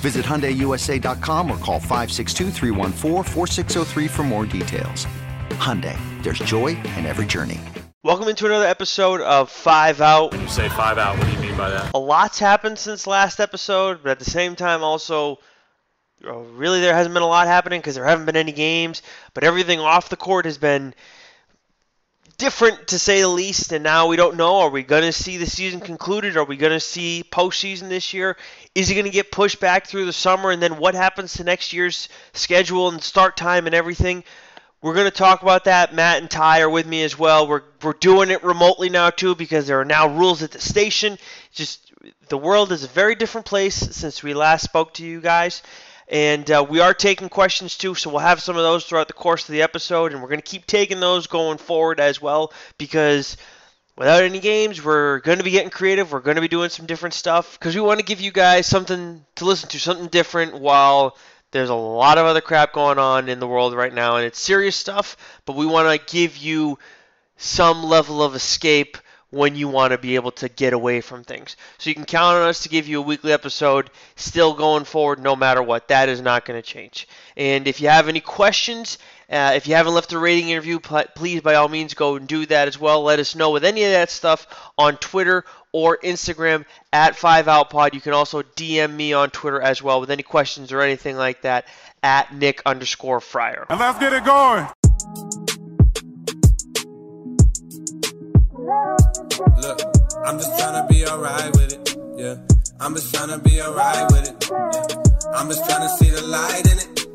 Visit HyundaiUSA.com or call 562 for more details. Hyundai, there's joy in every journey. Welcome into another episode of Five Out. When you say five out, what do you mean by that? A lot's happened since last episode, but at the same time, also, uh, really there hasn't been a lot happening because there haven't been any games. But everything off the court has been different to say the least. And now we don't know: are we going to see the season concluded? Are we going to see postseason this year? Is he going to get pushed back through the summer? And then what happens to next year's schedule and start time and everything? We're going to talk about that. Matt and Ty are with me as well. We're, we're doing it remotely now, too, because there are now rules at the station. Just the world is a very different place since we last spoke to you guys. And uh, we are taking questions too, so we'll have some of those throughout the course of the episode, and we're going to keep taking those going forward as well because without any games, we're going to be getting creative. We're going to be doing some different stuff because we want to give you guys something to listen to, something different while there's a lot of other crap going on in the world right now, and it's serious stuff, but we want to give you some level of escape when you want to be able to get away from things. So you can count on us to give you a weekly episode still going forward no matter what. That is not going to change. And if you have any questions, uh, if you haven't left a rating interview, please by all means go and do that as well. Let us know with any of that stuff on Twitter or Instagram at 5outpod. You can also DM me on Twitter as well with any questions or anything like that at Nick underscore Friar. And let's get it going. Look, I'm just trying to be alright with it. Yeah, I'm just trying to be alright with it. Yeah. I'm just trying to see the light in it.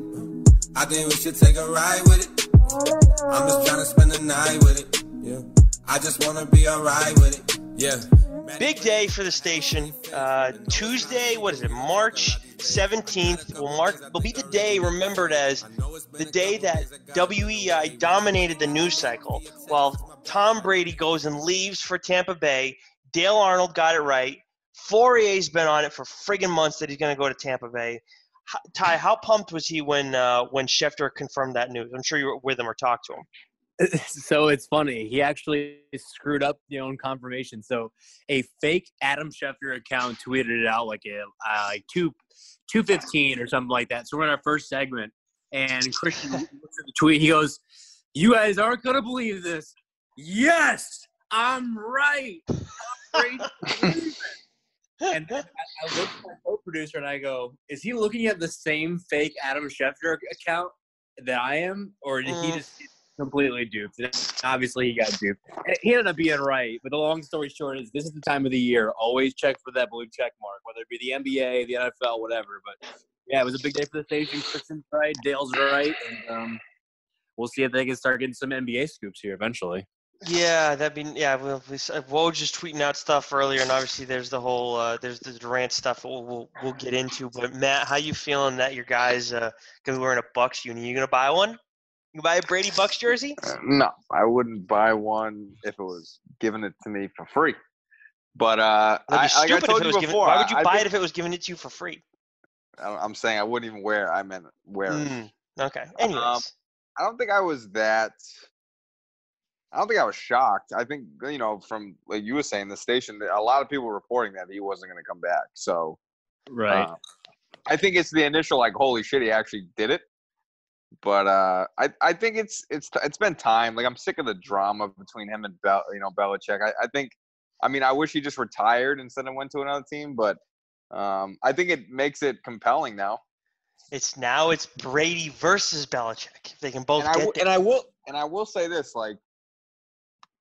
I think we should take a ride with it. I'm just trying to spend the night with it. Yeah, I just wanna be alright with it. Yeah. Big day for the station. Uh, Tuesday, what is it? March 17th will mark will be the day remembered as the day that WEEI dominated the news cycle. While Tom Brady goes and leaves for Tampa Bay. Dale Arnold got it right. Fauria's been on it for friggin' months that he's going to go to Tampa Bay. Ty, how pumped was he when uh, when Schefter confirmed that news? I'm sure you were with him or talked to him. So it's funny. He actually screwed up the own confirmation. So a fake Adam Schefter account tweeted it out like a uh, like two two fifteen or something like that. So we're in our first segment, and Christian looks at the tweet. He goes, "You guys aren't gonna believe this yes, I'm right. and I, I look at my co-producer and I go, is he looking at the same fake Adam Schefter account that I am, or did he mm. just completely duped? Obviously, he got duped. And he ended up being right, but the long story short is this is the time of the year. Always check for that blue check mark, whether it be the NBA, the NFL, whatever. But yeah, it was a big day for the station. Christian's right, Dale's right, and um, we'll see if they can start getting some NBA scoops here eventually. Yeah, that'd be yeah. Well, we, uh, just tweeting out stuff earlier, and obviously there's the whole uh, there's the Durant stuff we'll, we'll we'll get into. But Matt, how you feeling that your guys uh, gonna be wearing a Bucs uni? You gonna buy one? You buy a Brady Bucs jersey? Uh, no, I wouldn't buy one if it was given it to me for free. But uh, I, like I told it you was given. Why would you I buy think- it if it was given it to you for free? I- I'm saying I wouldn't even wear. it. I meant wear. it. Mm, okay. Anyways, Um, I don't think I was that. I don't think I was shocked. I think you know from like you were saying, the station. A lot of people were reporting that he wasn't going to come back. So Right. uh, I think it's the initial like, holy shit, he actually did it. But uh, I I think it's it's it's been time. Like I'm sick of the drama between him and Bel, you know Belichick. I, I think, I mean, I wish he just retired instead of went to another team. But um, I think it makes it compelling now. it's now it's Brady versus Belichick. If they can both and I get w- there. and I will and I will say this, like,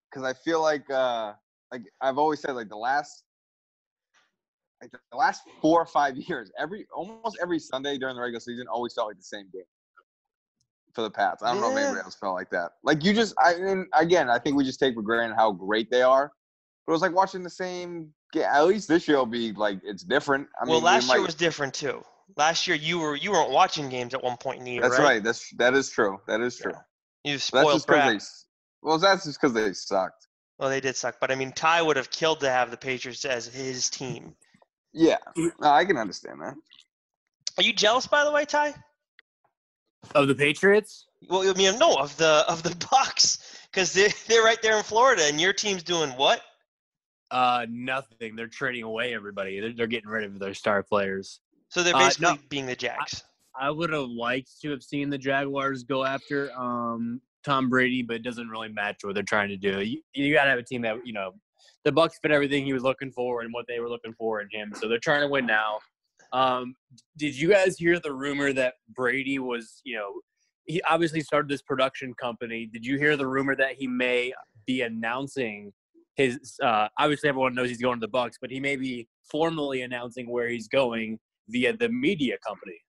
because I feel like uh like I've always said, like the last like the last four or five years, every almost every Sunday during the regular season always felt like the same game for the Pats. I don't know if Yeah. anybody else felt like that. Like you just, I mean, again, I think we just take for granted how great they are. But it was like watching the same. game. At least this year will be like it's different. I well, mean, we last year was different too. Last year you were you weren't watching games at one point in the year. That's right. That's that is true. That is true. You That's spoiled just because brat. they. Well, that's just because they sucked. Well, they did suck, but I mean, Ty would have killed to have the Patriots as his team. Yeah, no, I can understand that. Are you jealous, by the way, Ty? Of the Patriots? Well, I mean, no, of the of the Bucs, because they they're right there in Florida, and your team's doing what? Uh, nothing. They're trading away everybody. They're, they're getting rid of their star players. So they're Uh, basically no. being the Jags. I would have liked to have seen the Jaguars go after um, Tom Brady, but it doesn't really match what they're trying to do. You, you got to have a team that you know the Bucs fit everything he was looking for and what they were looking for in him. So they're trying to win now. Um, did you guys hear the rumor that Brady was, you know, he obviously started this production company. Did you hear the rumor that he may be announcing his? Uh, obviously, everyone knows he's going to the Bucs, but he may be formally announcing where he's going via the media company.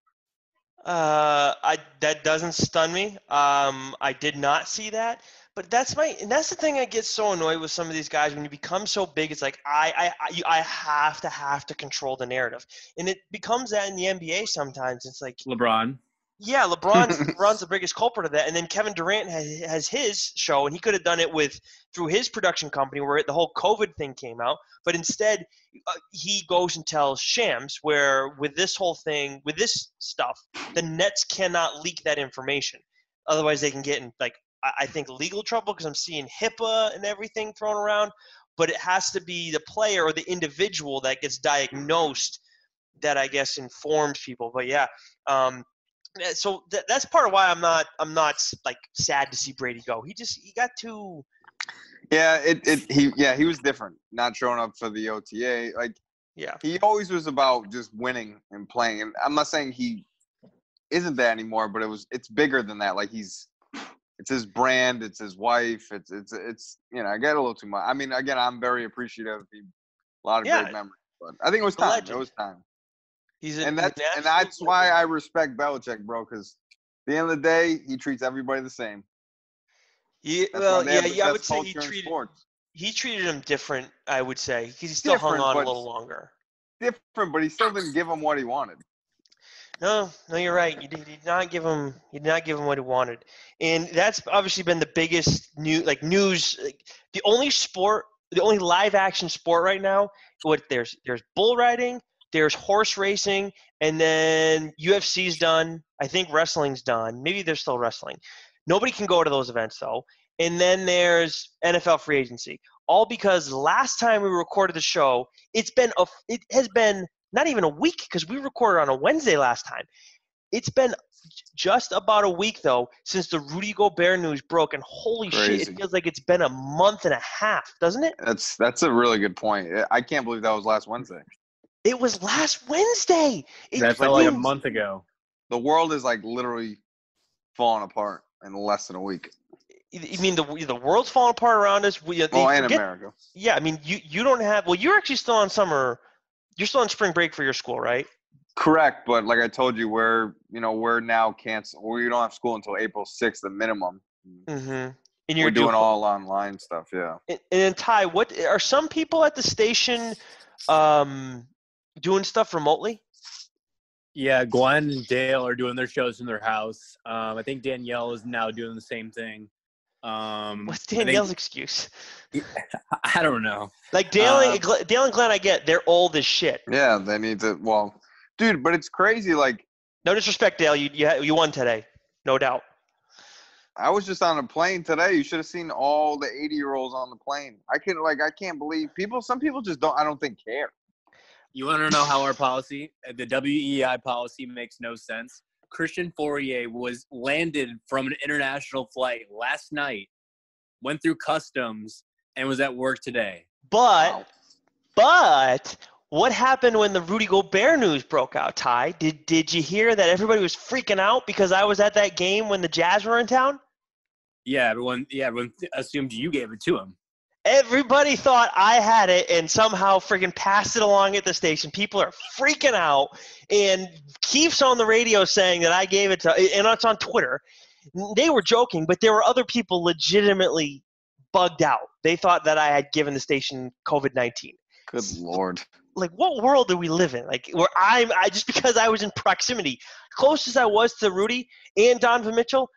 Uh, I that doesn't stun me. Um, I did not see that, but that's my and that's the thing. I get so annoyed with some of these guys when you become so big. It's like I I I, you- I have to have to control the narrative, and it becomes that in the NBA sometimes. It's like LeBron. yeah, LeBron's LeBron's the biggest culprit of that, and then Kevin Durant has, has his show, and he could have done it with through his production company where the whole COVID thing came out, but instead uh, he goes and tells Shams where with this whole thing with this stuff, the Nets cannot leak that information, otherwise they can get in like I, think legal trouble because I'm seeing HIPAA and everything thrown around, but it has to be the player or the individual that gets diagnosed that I guess informs people. But yeah. Um, so th- that's part of why I'm not I'm not like sad to see Brady go. He just he got too Yeah, it, it he yeah he was different, not showing up for the OTA. Like yeah. he always was about just winning and playing. And I'm not saying he isn't that anymore, but it was it's bigger than that. Like he's it's his brand, it's his wife, it's it's it's you know I get a little too much. I mean, again, I'm very appreciative. He, a lot of Yeah. great memories, but I think it was time. legend. It was time. He's and that's an and that's why. I respect Belichick, bro. Because the end of the day, he treats everybody the same. He, That's well, yeah, yeah. I would say he treated he treated him different. I would say because he still hung on a little longer. different, but he still didn't give him what he wanted. No, no, you're right. You did, you did not give him you did not give him what he wanted, and that's obviously been the biggest new like news. Like, the only sport, the only live action sport right now. What there's there's bull riding, there's horse racing, and then UFC's done. I think wrestling's done. Maybe there's still wrestling. Nobody can go to those events though. And then there's NFL free agency. All because last time we recorded the show, it's been a it has been not even a week because we recorded on a Wednesday last time. It's been just about a week though since the Rudy Gobert news broke, and holy shit, it feels like it's been a month and a half, doesn't it? That's that's a really good point. I can't believe that was last Wednesday. It was last Wednesday. It That felt like a month ago. The world is like literally falling apart in less than a week. You mean the the world's falling apart around us? We, they Oh, and forget- America. Yeah, I mean you you don't have. Well, you're actually still on summer. You're still on spring break for your school, right? Correct, but like I told you, we're you know we're now canceled. We don't have school until April sixth, the minimum. Mm-hmm. And We're you're doing all online stuff. Yeah. And, and Ty, what are some people at the station um, doing stuff remotely? Yeah, Glenn and Dale are doing their shows in their house. Um, I think Danielle is now doing the same thing. Um, What's I think- Danielle's excuse? I don't know. Like Dale, Um, and, Dale and Glenn, I get they're old as shit. Yeah, they need to. Well, dude, but it's crazy. Like No disrespect, Dale. You you, you won today, no doubt. I was just on a plane today. You should have seen all the eighty year olds on the plane. I can't like I can't believe people. Some people just don't. I don't think care. You want to know how our policy, uh, the WEEI policy, makes no sense? Christian Fauria was landed from an international flight last night, went through customs, and was at work today. But but what happened when the Rudy Gobert news broke out? Ty, did did you hear that everybody was freaking out because I was at that game when the Jazz were in town? Yeah, everyone. Yeah, everyone assumed you gave it to him. Everybody thought I had it and somehow freaking passed it along at the station. People are freaking out. And Keefe's on the radio saying that I gave it to, and it's on Twitter. They were joking, but there were other people legitimately bugged out. They thought that I had given the station COVID 19. Good lord. Like, what world do we live in? Like, where I'm, I just because I was in proximity, close as I was to Rudy and Donovan Mitchell,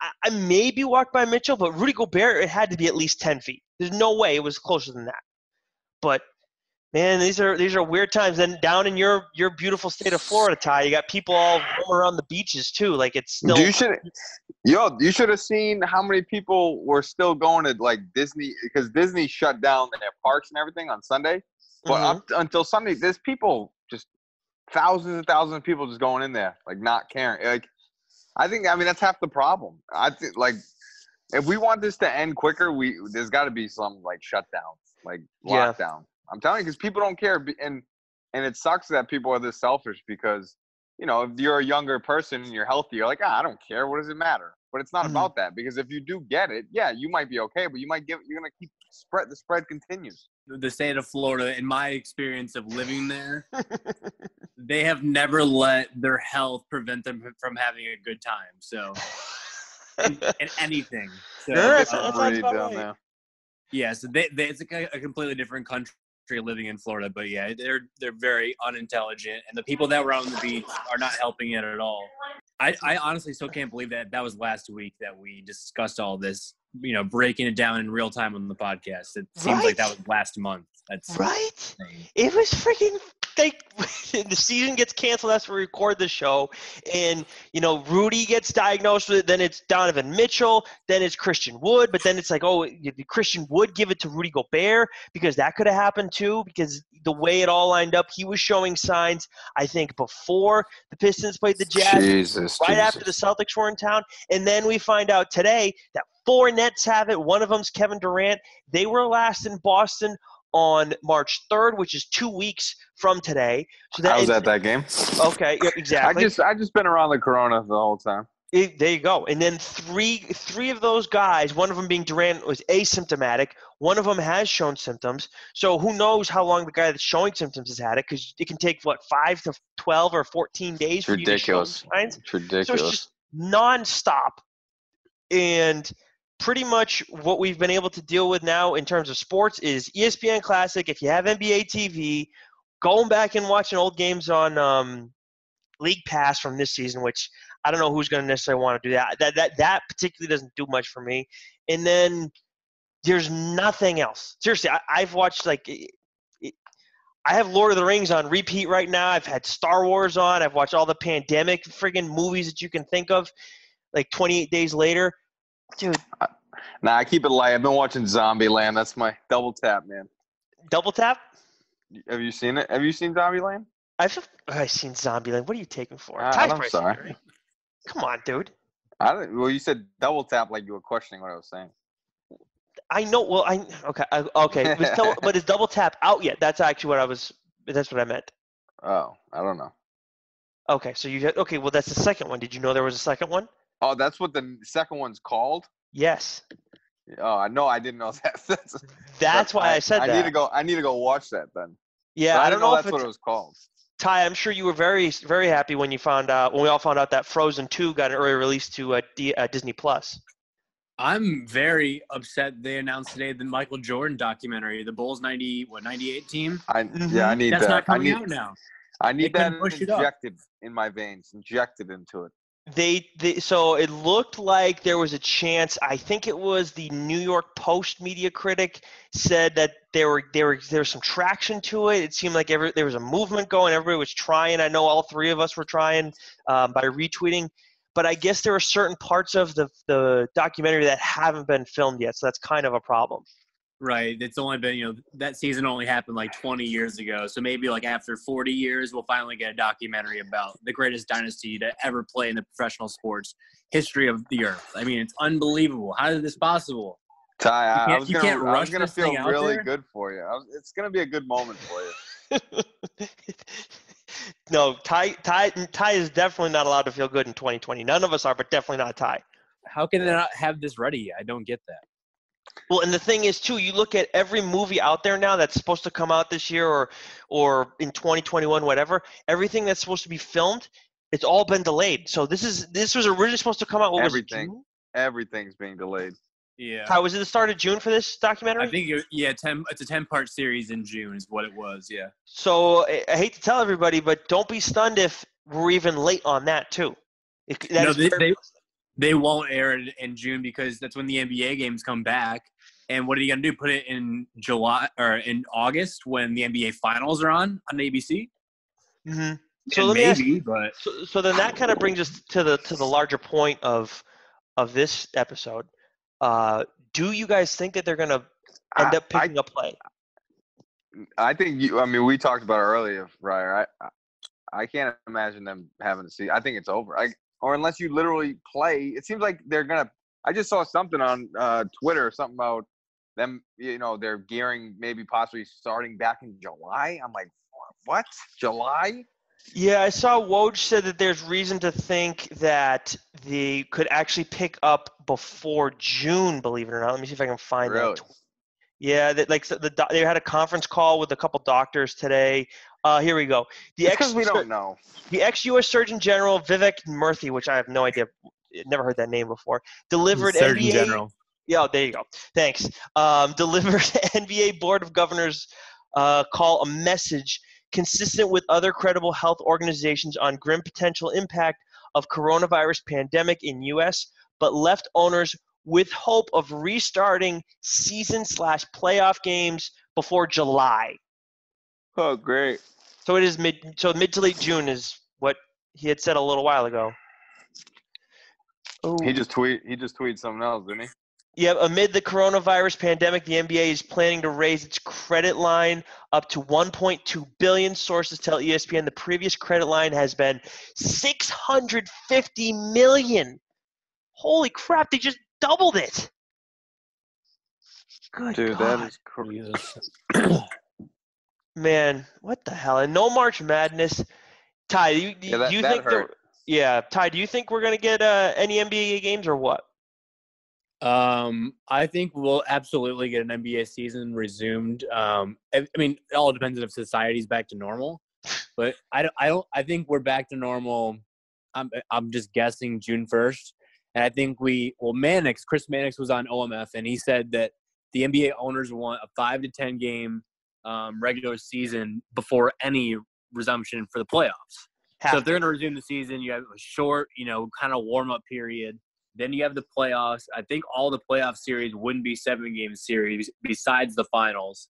I, I maybe walked by Mitchell, but Rudy Gobert, it had to be at least 10 feet. There's no way it was closer than that. But man, these are these are weird times. And down in your your beautiful state of Florida, Ty, you got people all around the beaches too. Like it's still. you should, yo, you should have seen how many people were still going to like Disney because Disney shut down their parks and everything on Sunday. But Mhm. up until Sunday, there's people just thousands and thousands of people just going in there, like not caring. Like, I think, I mean, that's half the problem. I think, like, if we want this to end quicker, we there's got to be some like shutdown, like Yeah. lockdown. I'm telling you, because people don't care, and and it sucks that people are this selfish because you know if you're a younger person and you're healthy, you're like, ah, I don't care. What does it matter? But it's not Mhm. about that because if you do get it, yeah, you might be okay, but you might give you're gonna keep spread. The spread continues. the state of Florida, in my experience of living there, they have never let their health prevent them from having a good time. So, in, in anything. So, Yeah, that's- that sounds Breed about down right. yeah, so they, they, it's a, a completely different country living in Florida. But yeah, they're they're very unintelligent, and the people that were on the beach are not helping it at all. I, I honestly still can't believe that that was last week that we discussed all this. You know, breaking it down in real time on the podcast. It seems like that was last month. That's Right? insane. It was freaking like the season gets canceled after we record the show, and you know Rudy gets diagnosed with it. Then it's Donovan Mitchell. Then it's Christian Wood. But then it's like, oh, Christian Wood give it to Rudy Gobert because that could have happened too. Because the way it all lined up, he was showing signs. I think before the Pistons played the Jazz, Jesus, right after the Celtics were in town. And then we find out today that four Nets have it. One of them's Kevin Durant. They were last in Boston on March 3rd, which is two weeks from today. So I was is- at that game. Okay, exactly. I just I just been around the corona the whole time. It- there you go. And then three three of those guys, one of them being Durant, was asymptomatic. One of them has shown symptoms. So who knows how long the guy that's showing symptoms has had it? Because it can take what five to twelve or fourteen days It's for you to show ridiculous. signs. It's So ridiculous. it's just nonstop. And pretty much what we've been able to deal with now in terms of sports is ESPN Classic. If you have NBA TV, going back and watching old games on um, League Pass from this season, which I don't know who's going to necessarily want to do that. That that that particularly doesn't do much for me. And then there's nothing else. Seriously, I, I've watched like. I have Lord of the Rings on repeat right now. I've had Star Wars on. I've watched all the pandemic friggin' movies that you can think of, like 28 days later. Dude, Nah, I keep it light. I've been watching Zombieland. That's my double tap, man. double tap. Have you seen it? Have you seen Zombieland? I've I've seen Zombieland. What are you taking for? Ty's I'm sorry. right? Come on, dude. I don't, well, you said double tap like you were questioning what I was saying. I know. Well, I okay. I, okay, but, is double tap out yet? That's actually what I was. That's what I meant. Oh, I don't know. Okay, so you okay. Well, that's the second one. Did you know there was a second one? Oh, that's what the second one's called. Yes. Oh, I know. I didn't know that. that's That's why I, said I that. need to go. I need to go watch that then. Yeah, But I, I don't didn't know, that's if what it was called. Ty, I'm sure you were very very happy when you found out when we all found out that Frozen 2 got an early release to uh, D, uh, Disney Plus. I'm very upset they announced today the Michael Jordan documentary, the Bulls 90 what 98 team. I yeah, I need That's that. not coming I need, out now. I need They that couldn't push it up. injected in my veins, injected into it. They, they so it looked like there was a chance. I think it was the New York Post media critic said that there were there were there was some traction to it. It seemed like every, there was a movement going. Everybody was trying. I know all three of us were trying um, by retweeting. But I guess there are certain parts of the the documentary that haven't been filmed yet, so that's kind of a problem. Right. It's only been, you know, that season only happened like 20 years ago. So maybe like after 40 years, we'll finally get a documentary about the greatest dynasty to ever play in the professional sports history of the earth. I mean, it's unbelievable. How is this possible? Ty, I, I can't- was you gonna, can't I was gonna feel really good for you. Was, it's gonna be a good moment for you. no, Ty, Ty, Ty is definitely not allowed to feel good in 2020. None of us are, but definitely not Ty. How can they not have this ready? I don't get that. Well, and the thing is too, you look at every movie out there now that's supposed to come out this year or or in 2021, whatever. Everything that's supposed to be filmed, it's all been delayed. So this is this was originally supposed to come out. What Everything, was it? June? everything's being delayed. Yeah. How was it the start of June for this documentary? I think, it, yeah, 10, it's a 10 part series in June, is what it was. Yeah. so. I, I hate to tell everybody, but don't be stunned if we're even late on that too. It, that No, they, very- they, they won't air it in June because that's when the NBA games come back. And what are you going to do? Put it in July or in August when the NBA finals are on on ABC? Mhm. So And let me ask maybe, but So, so then that kind of brings us to the to the larger point of of this episode. Uh, do you guys think that they're going to end I- up picking up play? I think you. I mean, we talked about it earlier, right? I, I can't imagine them having to see. I think it's over. I, or unless you literally play, it seems like they're gonna. I just saw something on uh, Twitter, something about them. You know, they're gearing maybe possibly starting back in July. I'm like, what? July? Yeah, I saw Woj said that there's reason to think that they could actually pick up before June. Believe it or not, let me see if I can find Really? that. Yeah, that like the, the they had a conference call with a couple doctors today. Uh, here we go. The ex Because we don't know. the ex-U.S. Surgeon General Vivek Murthy, which I have no idea, never heard that name before, delivered Surgeon NBA. General. Yeah, there you go. Thanks. Um, delivered NBA Board of Governors uh, call a message consistent with other credible health organizations on grim potential impact of coronavirus pandemic in U.S., but left owners with hope of restarting season slash playoff games before July. Oh, great. So it is mid. So mid to late June is what he had said a little while ago. Oh. He just tweet. He just tweeted something else, didn't he? Yeah, amid the coronavirus pandemic, the NBA is planning to raise its credit line up to 1.2 billion. Sources tell ESPN the previous credit line has been 650 million. Holy crap! They just doubled it. Good Dude, God. that is crazy. Man, what the hell? And no March Madness. Ty, do you, do Yeah, that- you that think? there- hurt. Yeah, Ty, do you think we're gonna get uh, any NBA games or what? Um, I think we'll absolutely get an NBA season resumed. Um, I, I mean, it all depends on if society's back to normal, but I don't, I don't, I think we're back to normal. I'm, I'm just guessing June 1st. And I think we, well, Mannix, Chris Mannix was on OMF and he said that the NBA owners want a five to 10 game um, regular season before any resumption for the playoffs. Have So if they're going to resume the season, you have a short, you know, kind of warm up period. Then you have the playoffs. I think all the playoff series wouldn't be seven game series besides the finals,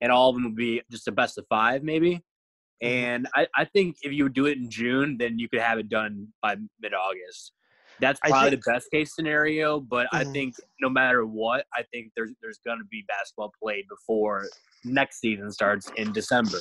and all of them would be just a best of five, maybe. Mm-hmm. And I, I think if you would do it in June, then you could have it done by mid August. That's probably think- the best case scenario, but I Mhm. think no matter what, I think there's there's going to be basketball played before next season starts in December.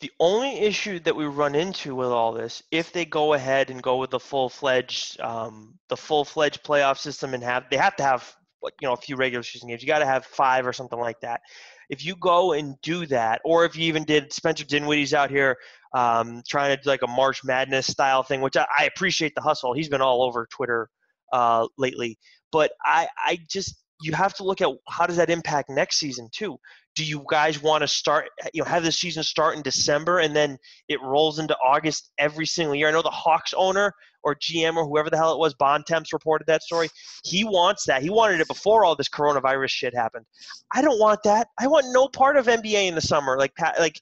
The only issue that we run into with all this, if they go ahead and go with the full fledged, um, the full fledged playoff system and have, they have to have, you know, a few regular season games. You got to have five or something like that. If you go and do that, or if you even did Spencer Dinwiddie's out here um, trying to do like a March Madness style thing, which I, I appreciate the hustle. He's been all over Twitter uh, lately, but I, I just you have to look at how does that impact next season too. Do you guys want to start, you know, have the season start in December and then it rolls into August every single year? I know the Hawks owner or GM or whoever the hell it was, Bond Temps reported that story. He wants that. He wanted it before all this coronavirus shit happened. I don't want that. I want no part of NBA in the summer. Like, like,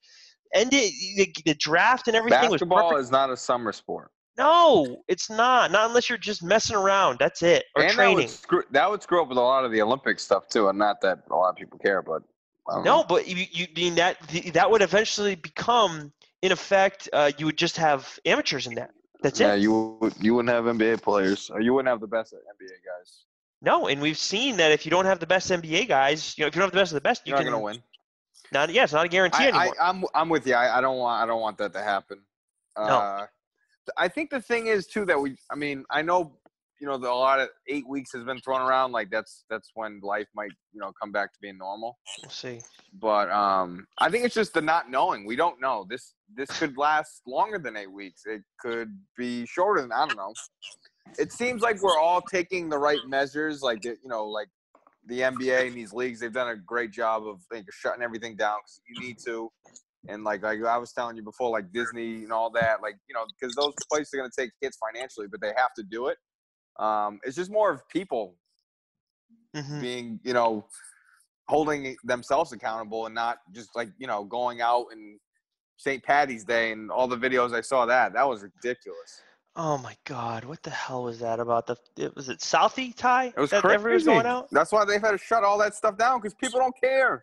and the, the draft and everything Basketball was is not a summer sport. No, it's not. Not unless you're just messing around. That's it. Or and training. That would, screw, that would screw up with a lot of the Olympic stuff too, and not that a lot of people care, but no, know. but you, you mean that that would eventually become, in effect, uh, you would just have amateurs in that. That's yeah, it. Yeah, you you wouldn't have NBA players, or you wouldn't have the best NBA guys. No, and we've seen that if you don't have the best NBA guys, you know, if you don't have the best of the best, you you're can, not gonna win. Not yeah, it's not a guarantee I, anymore. I, am I'm, I'm with you. I, I don't want I don't want that to happen. No. Uh, I think the thing is too that we. I mean, I know you know the, a lot of eight weeks has been thrown around. Like that's that's when life might you know come back to being normal. We'll see. But um, I think it's just the not knowing. We don't know. This this could last longer than eight weeks. It could be shorter than I don't know. It seems like we're all taking the right measures. Like you know, like the NBA and these leagues, they've done a great job of like, shutting everything down because you need to and like like I was telling you before, like Disney and all that, like you know, because those places are going to take hits financially, but they have to do it. Um, it's just more of people mm-hmm. being, you know, holding themselves accountable and not just like you know going out and St. Patty's Day and all the videos I saw that that was ridiculous. Oh my God! What the hell was that about? The it, was it Southie Ty? It was that crazy. was going out. That's why they've had to shut all that stuff down because people don't care.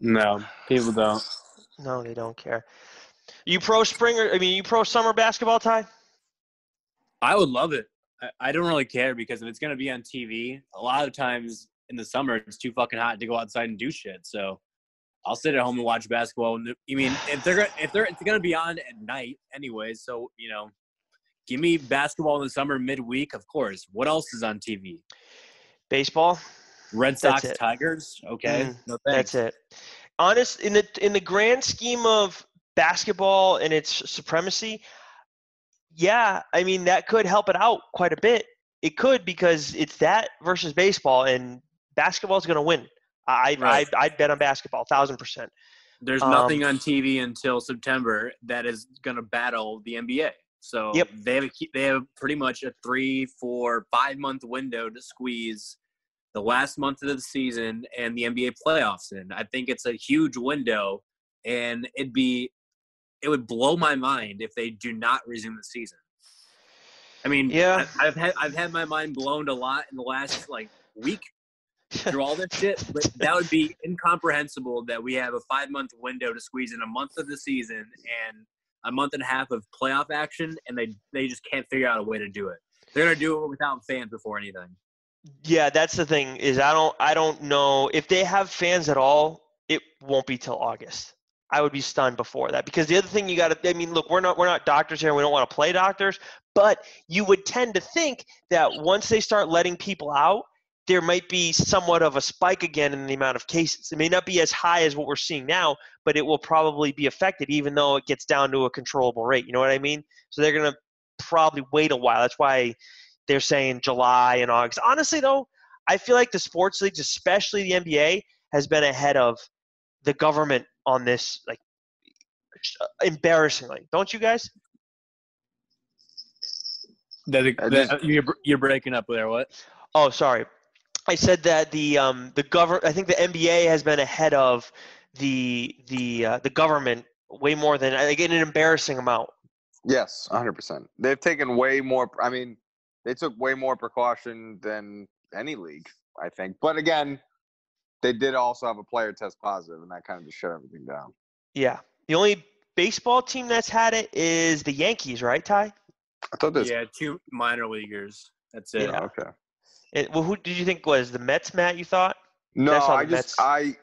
No, people don't. No, they don't care. You pro spring or I mean, you pro summer basketball Ty? I would love it. I, I don't really care because if it's gonna be on TV, a lot of times in the summer it's too fucking hot to go outside and do shit. So I'll sit at home and watch basketball. You mean if they're if they're it's gonna be on at night anyways? So you know, give me basketball in the summer midweek, of course. What else is on TV? Baseball. Red Sox, Tigers. Okay, Mm, no. That's it. Honest in the in the grand scheme of basketball and its supremacy, yeah, I mean that could help it out quite a bit. It could because it's that versus baseball, and basketball's going to win. I Right. I I'd bet on basketball, thousand percent. There's Um, nothing on TV until September that is going to battle the NBA. So Yep. they have a, they have pretty much a three, four, five month window to squeeze the last month of the season and the NBA playoffs in. I think it's a huge window, and it'd be it would blow my mind if they do not resume the season. I mean, Yeah. I, I've had I've had my mind blown a lot in the last like week through all this shit, but that would be incomprehensible that we have a five month window to squeeze in a month of the season and a month and a half of playoff action, and they they just can't figure out a way to do it. They're gonna do it without fans before anything. Yeah, that's the thing is I don't I don't know if they have fans at all. It won't be till August. I would be stunned before that because the other thing you got to I mean look we're not we're not doctors here we don't want to play doctors but you would tend to think that once they start letting people out there might be somewhat of a spike again in the amount of cases. It may not be as high as what we're seeing now, but it will probably be affected even though it gets down to a controllable rate. You know what I mean? So they're going to probably wait a while. That's why they're saying July and August. Honestly, though, I feel like the sports leagues, especially the NBA, has been ahead of the government on this, like embarrassingly. Don't you guys? That, that- just- you're you're breaking up there. What? Oh, sorry. I said that the um, the government. I think the NBA has been ahead of the the uh, the government way more than I get an embarrassing amount. Yes, 100%. They've taken way more. I mean, they took way more precaution than any league, I think. But again, they did also have a player test positive, and that kind of just shut everything down. Yeah. The only baseball team that's had it is the Yankees, right, Ty? I thought this. Yeah, two minor leaguers. That's it. Yeah. Okay. It, well, who did you think was the Mets, Matt? You thought? No, That's how I just Mets- I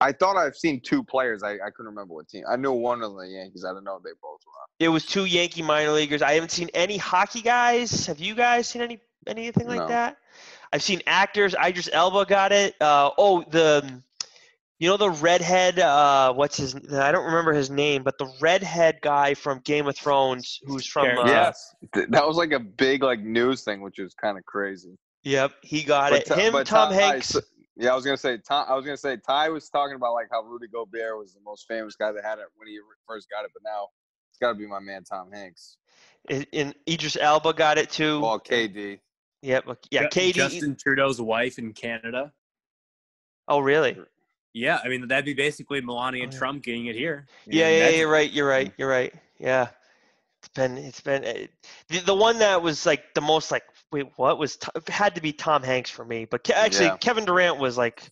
I thought I've seen two players. I, I couldn't remember what team. I knew one of the Yankees. I didn't know they both were on. It was two Yankee minor leaguers. I haven't seen any hockey guys. Have you guys seen any anything like No. that? I've seen actors. Idris Elba got it. Uh, oh, the you know the redhead. Uh, what's his? I don't remember his name, but the redhead guy from Game of Thrones, who's from. Uh, yes, that was like a big like news thing, which is kind of crazy. Yep, he got But it. Ty- Him, but Tom Ty, Hanks. so- Yeah, I was gonna say Tom. I was gonna say Ty was talking about like how Rudy Gobert was the most famous guy that had it when he first got it, but now it's got to be my man Tom Hanks. And, and Idris Elba got it too. Well, KD. Yep. Yeah, Ju- KD. Justin Trudeau's wife in Canada. Oh, really? Yeah, I mean that'd be basically Melania Oh, yeah. Trump getting it here. Yeah, And yeah, you're right. You're right. You're right. Yeah, it's been it's been uh, the, the one that was like the most like wait what was T- had to be Tom Hanks for me. But actually Yeah. Kevin Durant was like,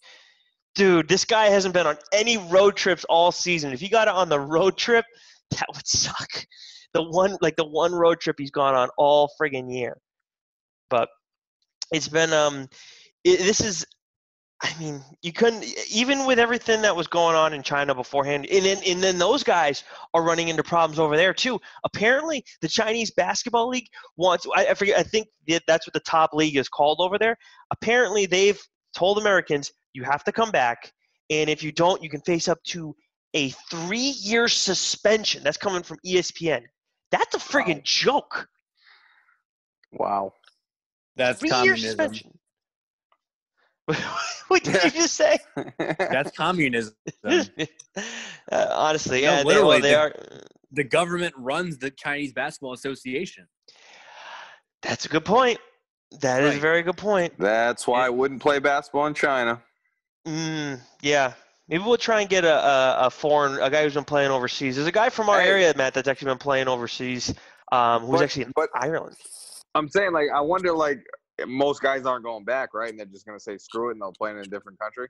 dude, this guy hasn't been on any road trips all season. If he got it on the road trip, that would suck. The one like the one road trip he's gone on all friggin' year. But it's been um, it, this is I mean, you couldn't even with everything that was going on in China beforehand, and then and then those guys are running into problems over there too. Apparently, the Chinese basketball league wants. I, I forget. I think that's what the top league is called over there. Apparently, they've told Americans you have to come back, and if you don't, you can face up to a three-year suspension. That's coming from ESPN. That's a friggin' joke. Wow. That's Three-year communism. suspension. what did you just say? That's communism. uh, honestly, No, yeah, they, literally, well, they the- are. The government runs the Chinese Basketball Association. That's a good point. That is a very good point. That's why I wouldn't play basketball in China. Mm, yeah, maybe we'll try and get a, a, a foreign a guy who's been playing overseas. There's a guy from our Hey. area, Matt, that's actually been playing overseas. Um, who's But- actually in but- Ireland. I'm saying like I wonder like most guys aren't going back, right? And they're just gonna say screw it and they'll play in a different country.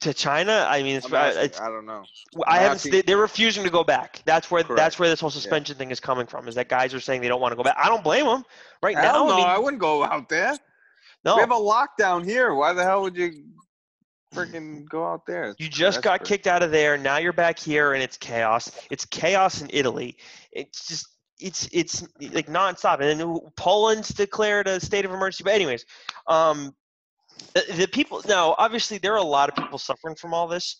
To China, I mean, it's, asking, it's I don't know. I haven't. They, they're refusing to go back. That's where Correct. that's where this whole Yeah. suspension thing is coming from. Is that guys are saying they don't want to go back. I don't blame them. Right Hell now, no, I mean, I wouldn't go out there. no. We have a lockdown here. Why the hell would you freaking go out there? You just got kicked out of there. Now you're back here, and it's chaos. It's chaos in Italy. It's just it's it's like nonstop. And then Poland's declared a state of emergency. But anyways, um, the, the people now obviously there are a lot of people suffering from all this.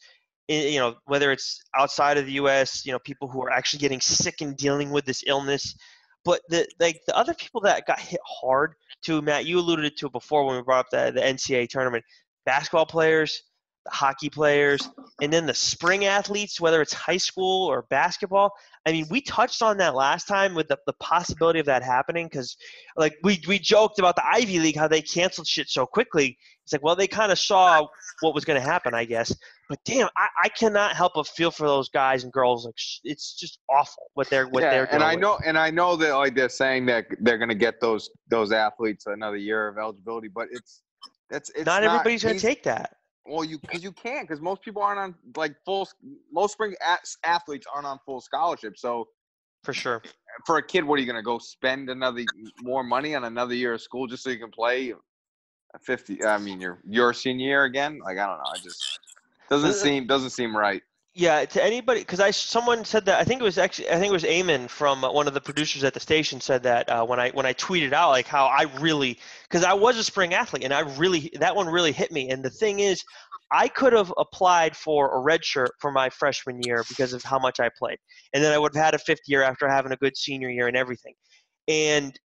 You know, whether it's outside of the U.S., you know, people who are actually getting sick and dealing with this illness. But the like the other people that got hit hard too, Matt, you alluded to it before when we brought up the, the NCAA tournament. Basketball players, hockey players, and then the spring athletes, whether it's high school or basketball. I mean, we touched on that last time with the, the possibility of that happening because, like, we, we joked about the Ivy League, how they canceled shit so quickly. It's like, well, they kind of saw what was going to happen, I guess. But damn, I, I cannot help but feel for those guys and girls. Like, sh- it's just awful what they're what yeah, they're doing. and I know, and I know that like they're saying that they're gonna get those those athletes another year of eligibility, but it's it's it's not, everybody's going to take that. Well, you because you can't because most people aren't on like full. Most spring athletes aren't on full scholarship. So For sure. for a kid, what are you gonna go spend another more money on another year of school just so you can play a fifty? I mean, your your senior year again? Like I don't know. I just doesn't uh seem doesn't seem right. Yeah, to anybody, because I someone said that I think it was actually I think it was Eamon from one of the producers at the station said that uh, when I when I tweeted out like how I really because I was a spring athlete and I really that one really hit me. And the thing is I could have applied for a red shirt for my freshman year because of how much I played. And then I would have had a fifth year after having a good senior year and everything. And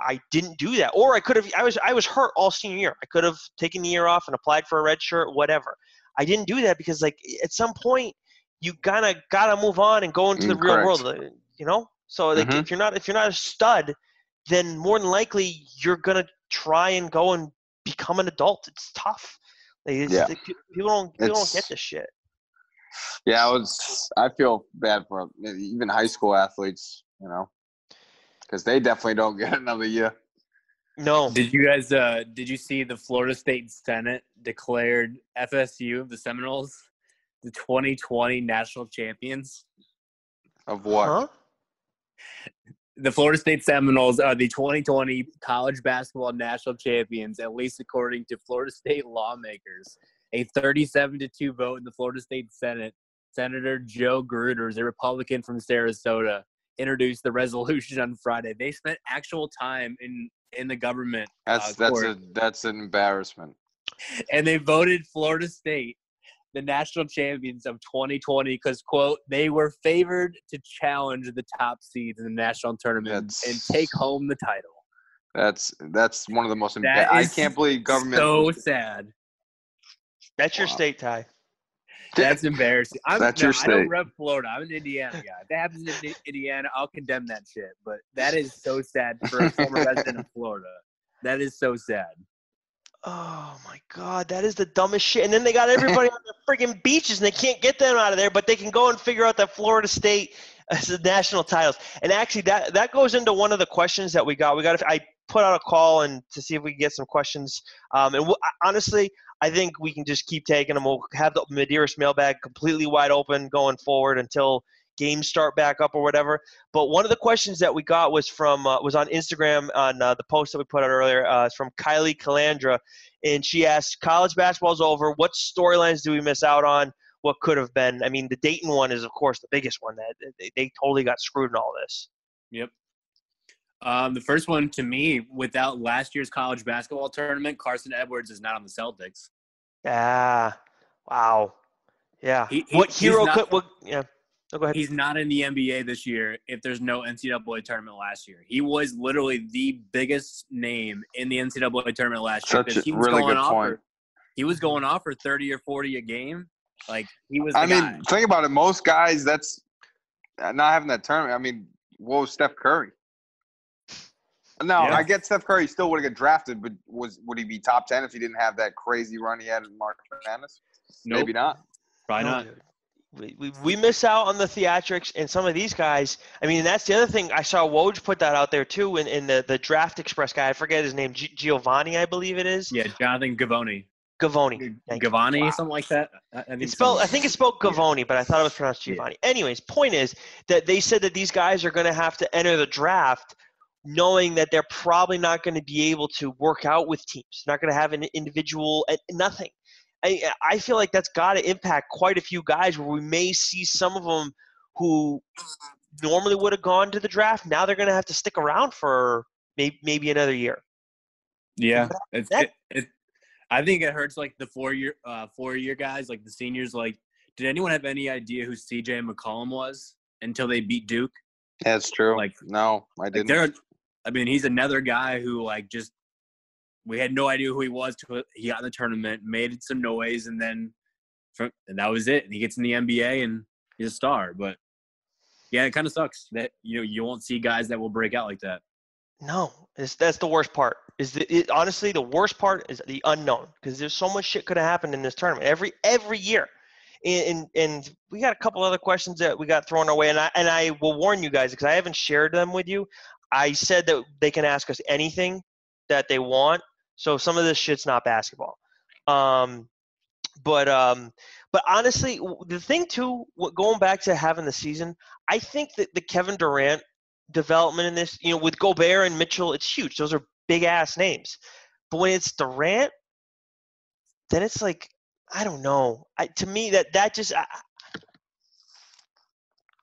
I didn't do that. Or I could have I was I was hurt all senior year. I could have taken the year off and applied for a red shirt whatever. I didn't do that because like at some point you gotta gotta move on and go into the Mm, real world uh, you know so like Mhm. if you're not if you're not a stud then more than likely you're gonna try and go and become an adult it's tough like, it's, yeah. Like, people don't people don't get It's- this shit Yeah, I was. I feel bad for even high school athletes. You know, because they definitely don't get another year. no Did you guys? Uh, did you see the Florida State Senate declared FSU, the Seminoles, the 2020 national champions? Of what? huh The Florida State Seminoles are the 2020 college basketball national champions, at least according to Florida State lawmakers. A 37 to 2 vote in the Florida State Senate. Senator Joe Gruters, a Republican from Sarasota, introduced the resolution on Friday. They spent actual time in in the government That's uh, that's court, a that's an embarrassment. and they voted Florida State the national champions of 2020 because quote they were favored to challenge the top seeds in the national tournament That's- and take home the title. That's that's one of the most. Emba- That I can't believe government. so sad. That's your Wow. state Ty. That's embarrassing. I'm, That's no, your I don't state. rep Florida. I'm an Indiana guy. If that happens in Indiana, I'll condemn that shit. But that is so sad for a former resident of Florida. That is so sad. Oh my god, that is the dumbest shit. And then they got everybody on the friggin' beaches and they can't get them out of there, but they can go and figure out that Florida State as the national titles. And actually that that goes into one of the questions that we got. We got I put out a call and to see if we can get some questions. Um, and honestly, I think we can just keep taking them. We'll have the Medeiros mailbag completely wide open going forward until games start back up or whatever. But one of the questions that we got was from uh, was on Instagram on uh, the post that we put out earlier. Uh, it's from Kylie Calandra, and she asked, "College basketball's over. What storylines do we miss out on? What could have been? I mean, the Dayton one is of course the biggest one. That they, they totally got screwed in all this. Yep. Um, the first one to me, without last year's college basketball tournament, Carson Edwards is not on the Celtics. Ah, wow, yeah. He- he- what hero not- could? What, yeah. Oh, go ahead. He's not in the NBA this year if there's no NCAA tournament last year. He was literally the biggest name in the NCAA tournament last year. Such a he was really going good off point. For, he was going off for 30 or 40 a game. Like, he was the I mean, guy. think about it. Most guys, that's uh, not having that tournament. I mean, whoa, Steph Curry? No, Yeah. I get Steph Curry still would have got drafted, but was would he be top ten if he didn't have that crazy run he had in March Madness? Nope, Maybe not. Probably No, not. We, we, we miss out on the theatrics and some of these guys. I mean, that's the other thing. I saw Woj put that out there too in, in the, the Draft Express guy. I forget his name. G- Giovanni, I believe it is. Yeah, Jonathan Givony. Gavoni. Gavoni, Wow. something like that. I, I think It's spelled. I think it's spelled Gavoni, but I thought it was pronounced Yeah. Giovanni. Anyways, point is that they said that these guys are going to have to enter the draft knowing that they're probably not going to be able to work out with teams. Not going to have an individual nothing. I I feel like that's got to impact quite a few guys where we may see some of them who normally would have gone to the draft. Now they're going to have to stick around for maybe maybe another year. Yeah, it's, that- it, it, I think it hurts like the four year uh, four year guys, like the seniors. Like, did anyone have any idea who C.J. McCollum was until they beat Duke? That's true. Like- no, I didn't. they're, I mean, he's another guy who like just we had no idea who he was. He got in the tournament, made some noise, and then from and that was it. And he gets in the NBA and he's a star. But yeah, it kind of sucks that you know you won't see guys that will break out like that. No, that's the worst part. Is the, it, honestly the worst part is the unknown because there's so much shit could have happened in this tournament every every year, and, and and we got a couple other questions that we got thrown away, and I and I will warn you guys because I haven't shared them with you. I said that they can ask us anything that they want, so some of this shit's not basketball. Um, but um, but honestly, the thing too, going back to having the season, I think that the Kevin Durant development in this, you know, with Gobert and Mitchell, it's huge. Those are big ass names. But when it's Durant, then it's like I don't know. I, to me, that that just I,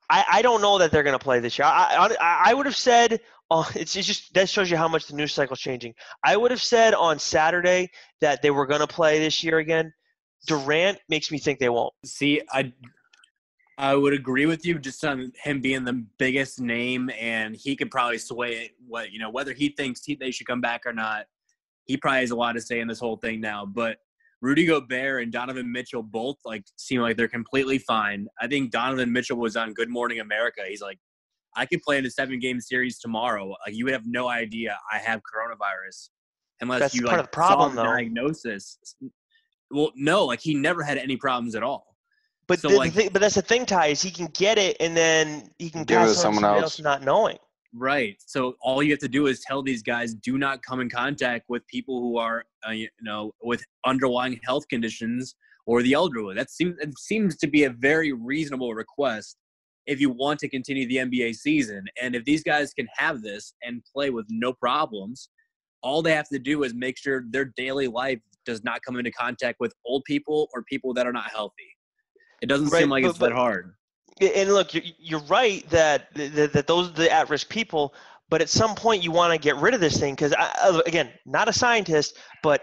I, I don't know that they're going to play this year. I, I, I would have said uh, it's, it's just that shows you how much the news cycle's changing. I would have said on Saturday that they were going to play this year again. Durant makes me think they won't. See, I I would agree with you just on him being the biggest name, and he could probably sway it. What you know, whether he thinks he, they should come back or not, he probably has a lot to say in this whole thing now. But Rudy Gobert and Donovan Mitchell both like seem like they're completely fine. I think Donovan Mitchell was on Good Morning America. He's like, I could play in a seven game series tomorrow. Like you would have no idea I have coronavirus unless That's you part like of the problem, saw the though. diagnosis. Well, no, like he never had any problems at all. But So, the, like- the thing, but that's the thing, Ty, is he can get it and then he can Give it pass to on someone else. else not knowing. Right. So all you have to do is tell these guys do not come in contact with people who are, uh, you know, with underlying health conditions or the elderly. That seems it seems to be a very reasonable request if you want to continue the NBA season. And if these guys can have this and play with no problems, all they have to do is make sure their daily life does not come into contact with old people or people that are not healthy. It doesn't Right, seem like but- it's but- that hard. And look, you're, you're right that, that that those are the at-risk people. But at some point, you want to get rid of this thing because, again, not a scientist, but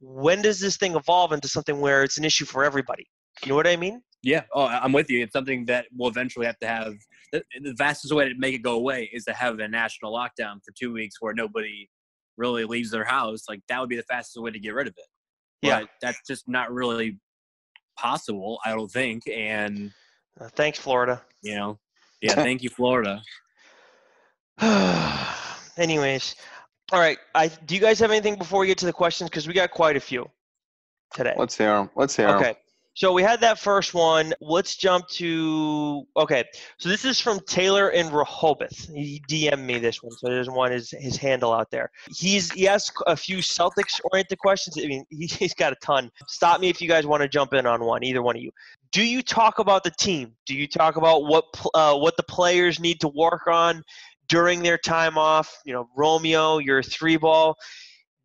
when does this thing evolve into something where it's an issue for everybody? You know what I mean? Yeah, oh, I- I'm with you. It's something that we'll eventually have to have. The, the fastest way to make it go away is to have a national lockdown for two weeks where nobody really leaves their house. Like that would be the fastest way to get rid of it. Yeah. But that's just not really possible. I don't think. And Uh, thanks, Florida. you know, yeah, thank you, Florida. Anyways, all right. I do you guys have anything before we get to the questions? Because we got quite a few today. Let's hear him. Let's hear him. Okay. So we had that first one. Let's jump to okay. So this is from Taylor in Rehoboth. He DM'd me this one, so there's one his his handle out there. He's he asked a few Celtics oriented questions. I mean, he, he's got a ton. Stop me if you guys want to jump in on one. Either one of you. Do you talk about the team? Do you talk about what uh, what the players need to work on during their time off? You know, Romeo, your three ball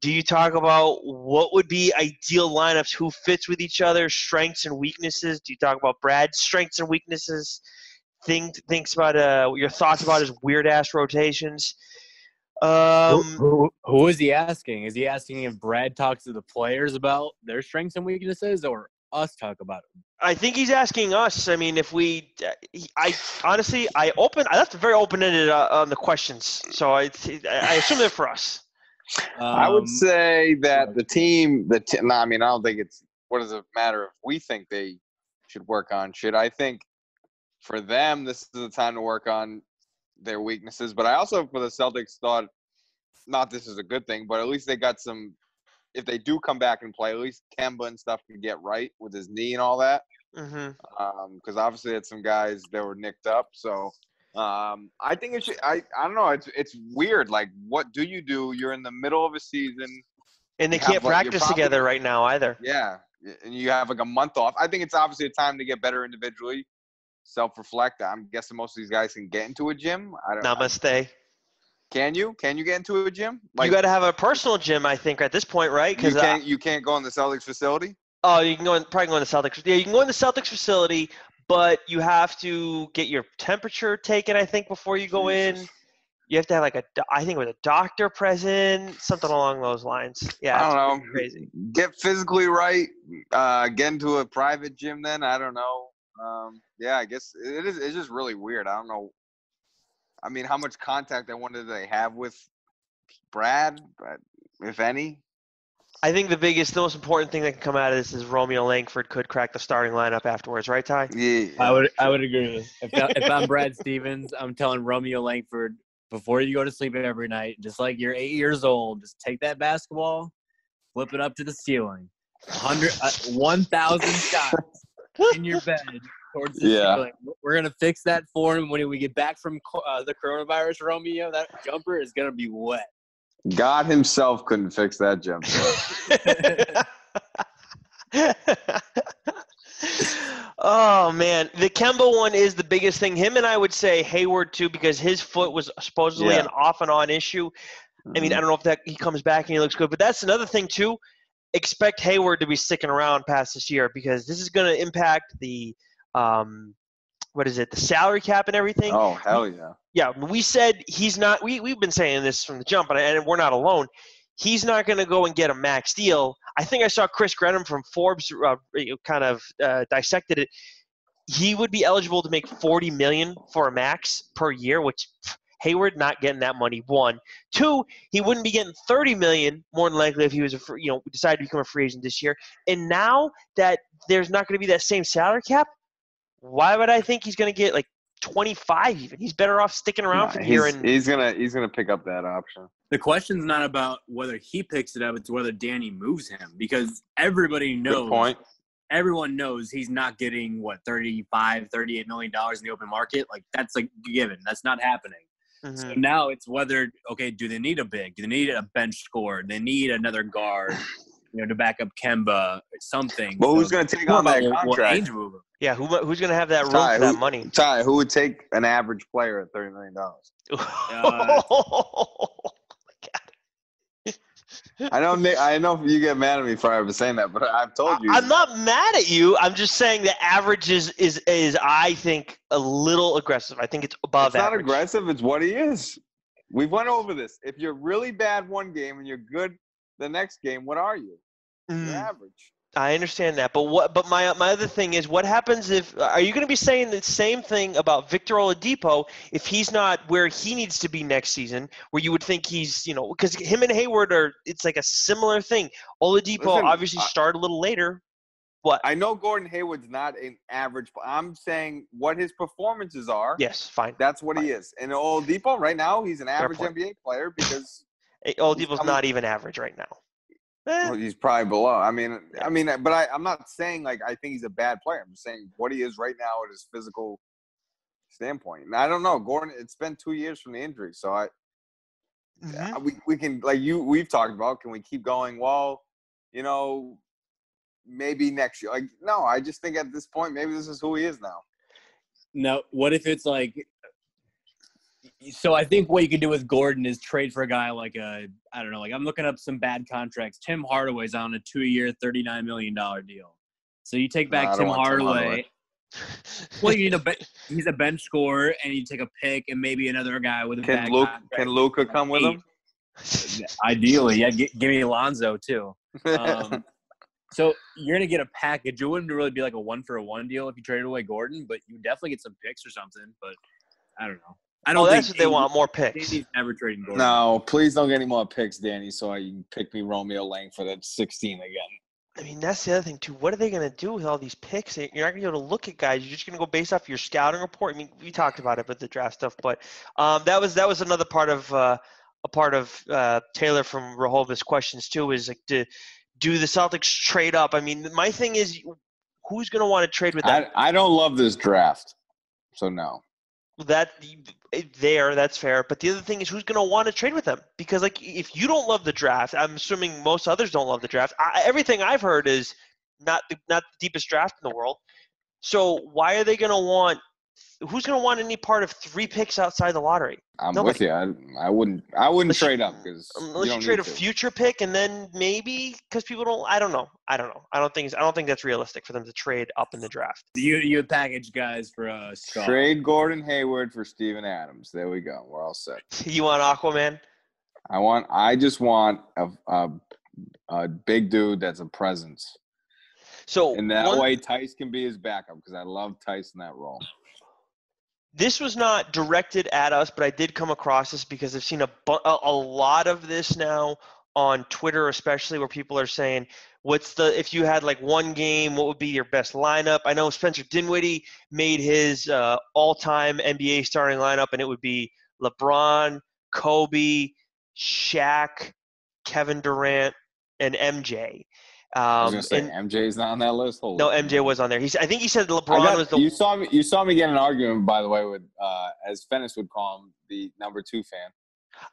do you talk about what would be ideal lineups who fits with each other strengths and weaknesses? Do you talk about brad's strengths and weaknesses? Think thinks about uh your thoughts about his weird ass rotations? Who, um who, who is he asking? Is he asking if Brad talks to the players about their strengths and weaknesses, or us talk about them? i think he's asking us. I mean if we i honestly i open i left it very open-ended uh, on the questions. So i i assume they're for us I would Um, say that the team, the t- no, I mean, I don't think it's what does it matter if we think they should work on shit. I think for them, this is the time to work on their weaknesses. But I also, for the Celtics, thought not this is a good thing, but at least they got some. If they do come back and play, at least Kemba and stuff can get right with his knee and all that. mm-hmm. Because obviously, it's some guys that were nicked up. So um, I think it should. I I don't know. It's it's weird. Like, what do you do? You're in the middle of a season. and they can't like, you're practice probably- together right now either Yeah, and you have like a month off. I think it's obviously a time to get better individually, self-reflect. I'm guessing most of these guys can get into a gym. I don't. namaste Can you? Can you get into a gym? you got to have a personal gym i think at this point right you because can't. You can't go in the Celtics facility. Oh, you can go in, probably go in the Celtics. Yeah, you can go in the Celtics facility, but you have to get your temperature taken. I think before you go in, you have to have like a, I think with a doctor present, something along those lines. Yeah, I don't know. Crazy. Get physically right. Uh, get into a private gym. Then I don't know. Um, yeah, I guess it is. It's just really weird. I don't know. I mean, how much contact I wonder do they have with Brad, but if any. I think the biggest, the most important thing that can come out of this is Romeo Langford could crack the starting lineup afterwards, right, Ty? Yeah. I would I would agree. If, I- if I'm Brad Stevens, I'm telling Romeo Langford before you go to sleep every night, just like you're eight years old, just take that basketball, flip it up to the ceiling, hundred, uh, one thousand shots in your bed towards the Yeah. ceiling. We're gonna fix that for him when we get back from uh, the coronavirus. Romeo, that jumper is gonna be wet. God himself couldn't fix that jump. oh man, the Kemba one is the biggest thing. Him and I would say Hayward too because his foot was supposedly Yeah. an off and on issue. I mean, I Mhm. don't know if that he comes back and he looks good, but that's another thing too. Expect Hayward to be sticking around past this year because this is going to impact the um, what is it, the salary cap and everything. oh hell yeah! Yeah, we said he's not. We we've been saying this from the jump, and, and we're not alone. He's not going to go and get a max deal. I think I saw Chris Grenham from Forbes uh, kind of uh, dissected it. He would be eligible to make 40 million for a max per year, which pff, Hayward not getting that money. One, two, he wouldn't be getting 30 million more than likely if he was a free, you know decided to become a free agent this year. And now that there's not going to be that same salary cap, why would I think he's going to get like 25 even? He's better off sticking around Nah, for here he's, and he's gonna he's gonna pick up that option. The question's not about whether he picks it up; it's whether Danny moves him because everybody knows. Good point. everyone knows he's not getting what 35 38 million dollars in the open market like that's a given that's not happening Mhm. so now it's whether okay do they need a big do they need a bench score they need another guard you know to back up kemba something But who's gonna take on that about contract? Ainge move him. Yeah, who who's going to have that room Ty, for that who- money? Ty, who would take an average player at thirty million dollars? I know Nick, I know you get mad at me for ever saying that, but I've told you. I'm not mad at you. I'm just saying the average is is is I think a little aggressive. I think it's above average. it's not average. aggressive. It's what he is. We've went over this. If you're really bad one game and you're good the next game, what are you? Mm. You're average. I understand that, but what? But my my other thing is, what happens if? Are you going to be saying the same thing about Victor Oladipo if he's not where he needs to be next season? Where you would think he's, you know, because him and Hayward are, it's like a similar thing. Oladipo Listen, obviously I- started a little later. What? I know Gordon Hayward's not an average. I'm saying what his performances are. Yes, fine. That's what he is. And Oladipo right now, he's an average. NBA player because eh, Hey, Oladipo's not even average right now. Eh, well, he's probably below. I mean, I mean, but I, I'm not saying like I think he's a bad player. I'm just saying what he is right now at his physical standpoint. And I don't know, Gordon. It's been two years from the injury, so I mhm. uh, we we can like you we've talked about. Can we keep going? Well, you know, maybe next year. Like no, I just think at this point, maybe this is who he is now. No, what if it's like? So I think what you could do with Gordon is trade for a guy like a I don't know, like I'm looking up some bad contracts. Tim Hardaway's on a two-year, thirty-nine million dollar deal. So you take back don't Tim want Tim Hardaway. Hardaway. Well, you need a he's a bench scorer, and you take a pick and maybe another guy with a Can bad Luke contract. can Luka come with him? Ideally, yeah. G- give me Alonzo too. Um, so you're gonna get a package. It wouldn't really be like a one for a one deal if you traded away Gordon, but you definitely get some picks or something. But I don't know. I don't oh, think that's what they Danny- want more picks. Danny's never trading Gordon. no, please don't get any more picks, Danny. So I can pick me Romeo Langford at 16 again. I mean, that's the other thing too. What are they going to do with all these picks? You're not going to be able to look at guys. You're just going to go based off your scouting report. I mean, we talked about it with the draft stuff, but um, that was that was another part of uh, a part of uh, Taylor from Rehoboth's questions too. Is like, do do the Celtics trade up? I mean, my thing is, who's going to want to trade with that? I, I don't love this draft, so no. That eh, there that's fair. But the other thing is who's going to want to trade with them? Because like if you don't love the draft i'm assuming most others don't love the draft I, everything i've heard is not the not the deepest draft in the world. So why are they going to want who's going to want any part of three picks outside the lottery I'm Nobody. with you. I, I wouldn't. I wouldn't Unless you- trade up because um, unless you, trade a future pick and then maybe because people don't i don't know i don't know i don't think i don't think that's realistic for them to trade up in the draft You you package guys for a star. Trade Gordon Hayward for Steven Adams. There we go. We're all set. you want aquaman I want. I just want a, a, a big dude that's a presence, so and that one- way Theis can be his backup because I love Theis in that role. This was not directed at us, but I did come across this because I've seen a, bu- a, lot of this now on Twitter, especially where people are saying, "What's the if you had like one game, what would be your best lineup?" I know Spencer Dinwiddie made his uh, all-time NBA starting lineup, and it would be LeBron, Kobe, Shaq, Kevin Durant, and MJ. I was Um, gonna say and- MJ's not on that list. No. MJ was on there. He's, I think he said LeBron got- was the you saw me. You saw me get an argument, by the way, with uh, as Fennis would call him, the number two fan.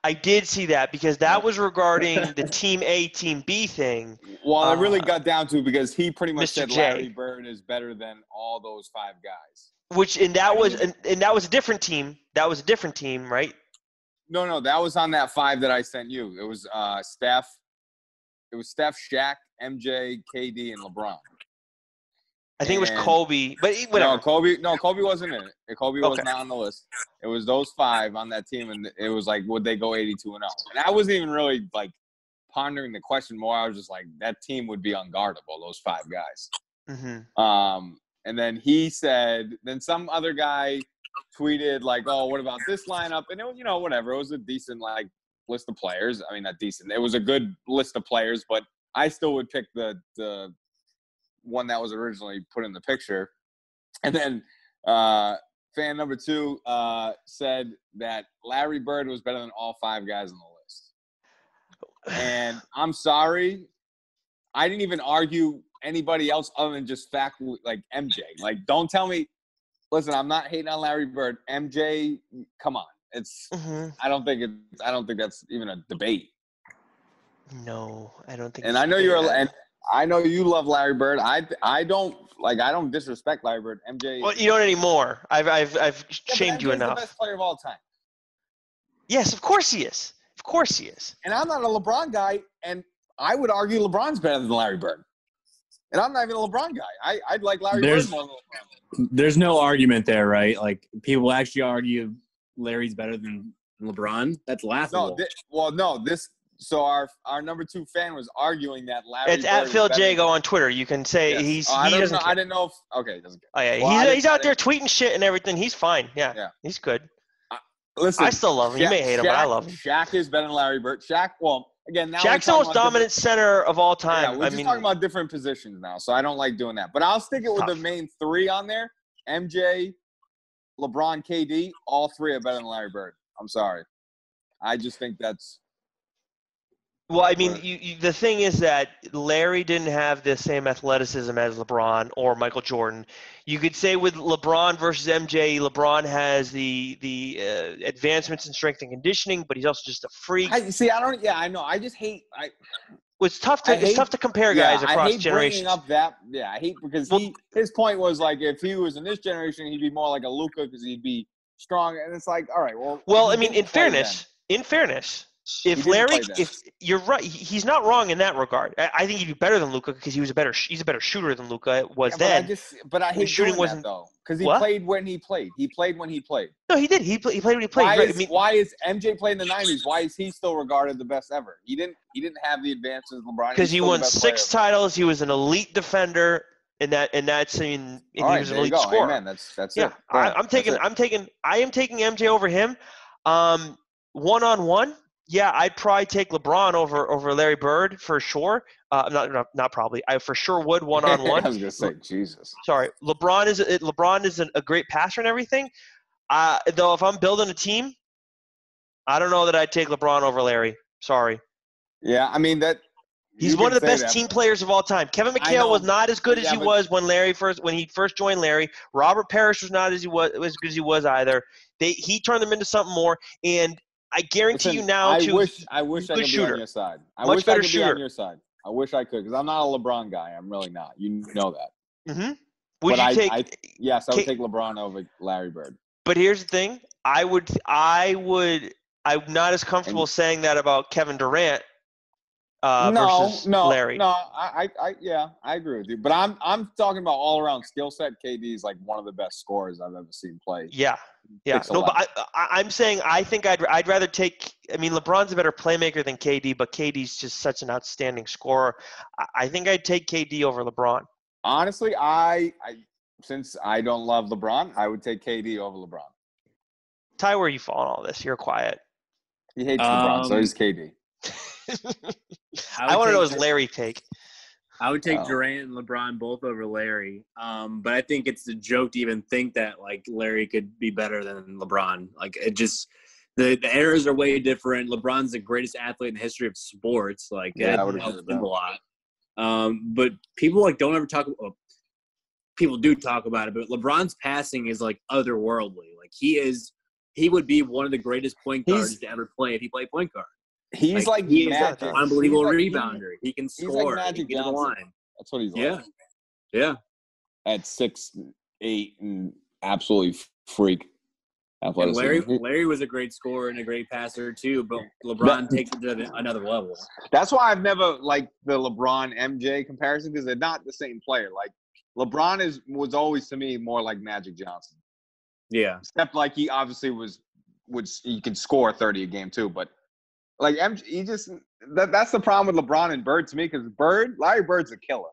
I did see that because that was regarding the Team A, Team B thing. Well, it really Uh, got down to it because he pretty much Mr. said J. Larry Bird is better than all those five guys. Which and that was and, and that was a different team. That was a different team, right? No, no, that was on that five that I sent you. It was uh, Steph. It was Steph, Shaq, MJ, KD, and LeBron. I think it was Kobe, but he- whatever. No, Kobe. No, Kobe wasn't in it. Kobe was Okay. not on the list. It was those five on that team, and it was like, would they go eighty-two and zero? And I wasn't even really like pondering the question more. I was just like, that team would be unguardable. Those five guys. hmm Um, and then he said, then some other guy tweeted like, "Oh, what about this lineup?" And it, was, you know, whatever. It was a decent like list of players. I mean, not decent. It was a good list of players, but I still would pick the the one that was originally put in the picture. And then uh, fan number two uh, said that Larry Bird was better than all five guys on the list. And I'm sorry, I didn't even argue anybody else other than just fact like MJ. Like, don't tell me. Listen, I'm not hating on Larry Bird. MJ, come on. It's. hmm I don't think it's. I don't think that's even a debate. No, I don't think. And it's I know you're. fair. And I know you love Larry Bird. I. I don't like. I don't disrespect Larry Bird. MJ. Well, you don't anymore. I've I've I've Yeah, shamed you enough. The best player of all time. Yes, of course he is. Of course he is. And I'm not a LeBron guy, and I would argue LeBron's better than Larry Bird. And I'm not even a LeBron guy. I, I'd like Larry There's- Bird more than LeBron. There's no argument there, right? Like people actually argue Larry's better than LeBron. That's laughable. No, thi- well, no. This so our our number two fan was arguing that Larry. It's Bird at Phil Jago on Twitter. You can say Yes. he's Oh, I he don't doesn't know. I didn't know. If, okay, doesn't care. Oh yeah, Well, he's he's out there tweeting shit and everything. He's fine. Yeah, Yeah. he's good. Listen, I still love him. You Shaq- may hate him, but I love him. Shaq is better than Larry Bird. Shaq, well, again, now we're Shaq's the most dominant center of all time. Yeah, we're I just mean, talking about different positions now, so I don't like doing that. But I'll stick it with the main three on there: MJ, LeBron, KD. All three are better than Larry Bird. I'm sorry. I just think that's Well, I mean, you, you, the thing is that Larry didn't have the same athleticism as LeBron or Michael Jordan. You could say with LeBron versus MJ, LeBron has the the uh, advancements in strength and conditioning, but he's also just a freak. I see. I don't. Yeah, I know. I just hate. I it's tough to I it's hate- tough to compare yeah, guys I hate generations. bringing up that. Yeah, I hate because Well- he his point was like if he was in this generation, he'd be more like a Luka because he'd be strong. And it's like, all right, well. Well, I mean, in fairness, in fairness, if Larry, if you're right, he's not wrong in that regard. I, I think he'd be better than Luka because he was a better he's a better shooter than Luka was Yeah, but I then. just, but I His hate shooting wasn't- that though because he What? played when he played. He played when he played. no, he did. He, play, he played when he played. Why Right, is I mean, why is MJ played in the '90s? Why is he still regarded the best ever? He didn't. He didn't have the advances LeBron. because he won six titles. He was an elite defender, and that and that's I mean, and All he right, was an elite scorer. Amen. That's that's Yeah, it. I. I'm taking. I'm taking I am taking MJ over him. Um, one on one, yeah, I'd probably take LeBron over over Larry Bird for sure. Uh, not not, not probably. I for sure would one on one. I was gonna say Jesus. Sorry, LeBron is LeBron is an, a great passer and everything. Uh, though if I'm building a team, I don't know that I'd take LeBron over Larry. Sorry. Yeah, I mean that. He's one of the best that, team players of all time. Kevin McHale was not as good as he but- was when Larry first when he first joined Larry. Robert Parish was not as he was as good as he was either. They he turned them into something more. And I guarantee Listen, you now, I to wish I wish I could be on your side. I Much wish better I could be on your side. I wish I could because I'm not a LeBron guy. I'm really not. You know that. hmm would but you I, take? I, yes, I would take LeBron over Larry Bird. but here's the thing: I would, I would, I'm not as comfortable And- saying that about Kevin Durant uh, no, versus no, Larry. no. I, I, I, yeah, I agree with you. But I'm, I'm talking about all around skill set. KD is like one of the best scorers I've ever seen play. Yeah, yeah. No, but I, I, I'm saying I think I'd, I'd rather take. I mean, LeBron's a better playmaker than KD, but KD's just such an outstanding scorer. I, I think I'd take KD over LeBron. Honestly, I, I, since I don't love LeBron, I would take KD over LeBron. Ty, where you fall on all this? You're quiet. He hates LeBron, so Um, he's KD. I, would want to know his Larry take. I would take Oh. Durant and LeBron both over Larry. Um, but I think it's a joke to even think that like Larry could be better than LeBron. Like it just the, the eras are way different. LeBron's the greatest athlete in the history of sports. Like Yeah, I that would helps him a lot. Um, but people like don't ever talk about people do talk about it, but LeBron's passing is like otherworldly. Like he is he would be one of the greatest point He's- guards to ever play if he played point guard. He's like, he is magic. an unbelievable He's like- rebounder. He can he's like score. he can get the line. That's what he's like. Yeah. Yeah. At six, eight, and absolutely freak And. Larry Larry was a great scorer and a great passer too, but LeBron takes it to another level. That's why I've never liked the LeBron MJ comparison because they're not the same player. Like LeBron is was always to me more like Magic Johnson. Yeah. Except like he obviously was would he can score 30 a game too, but like MJ, he just that, that's the problem with LeBron and Bird to me because Bird, Larry Bird's a killer.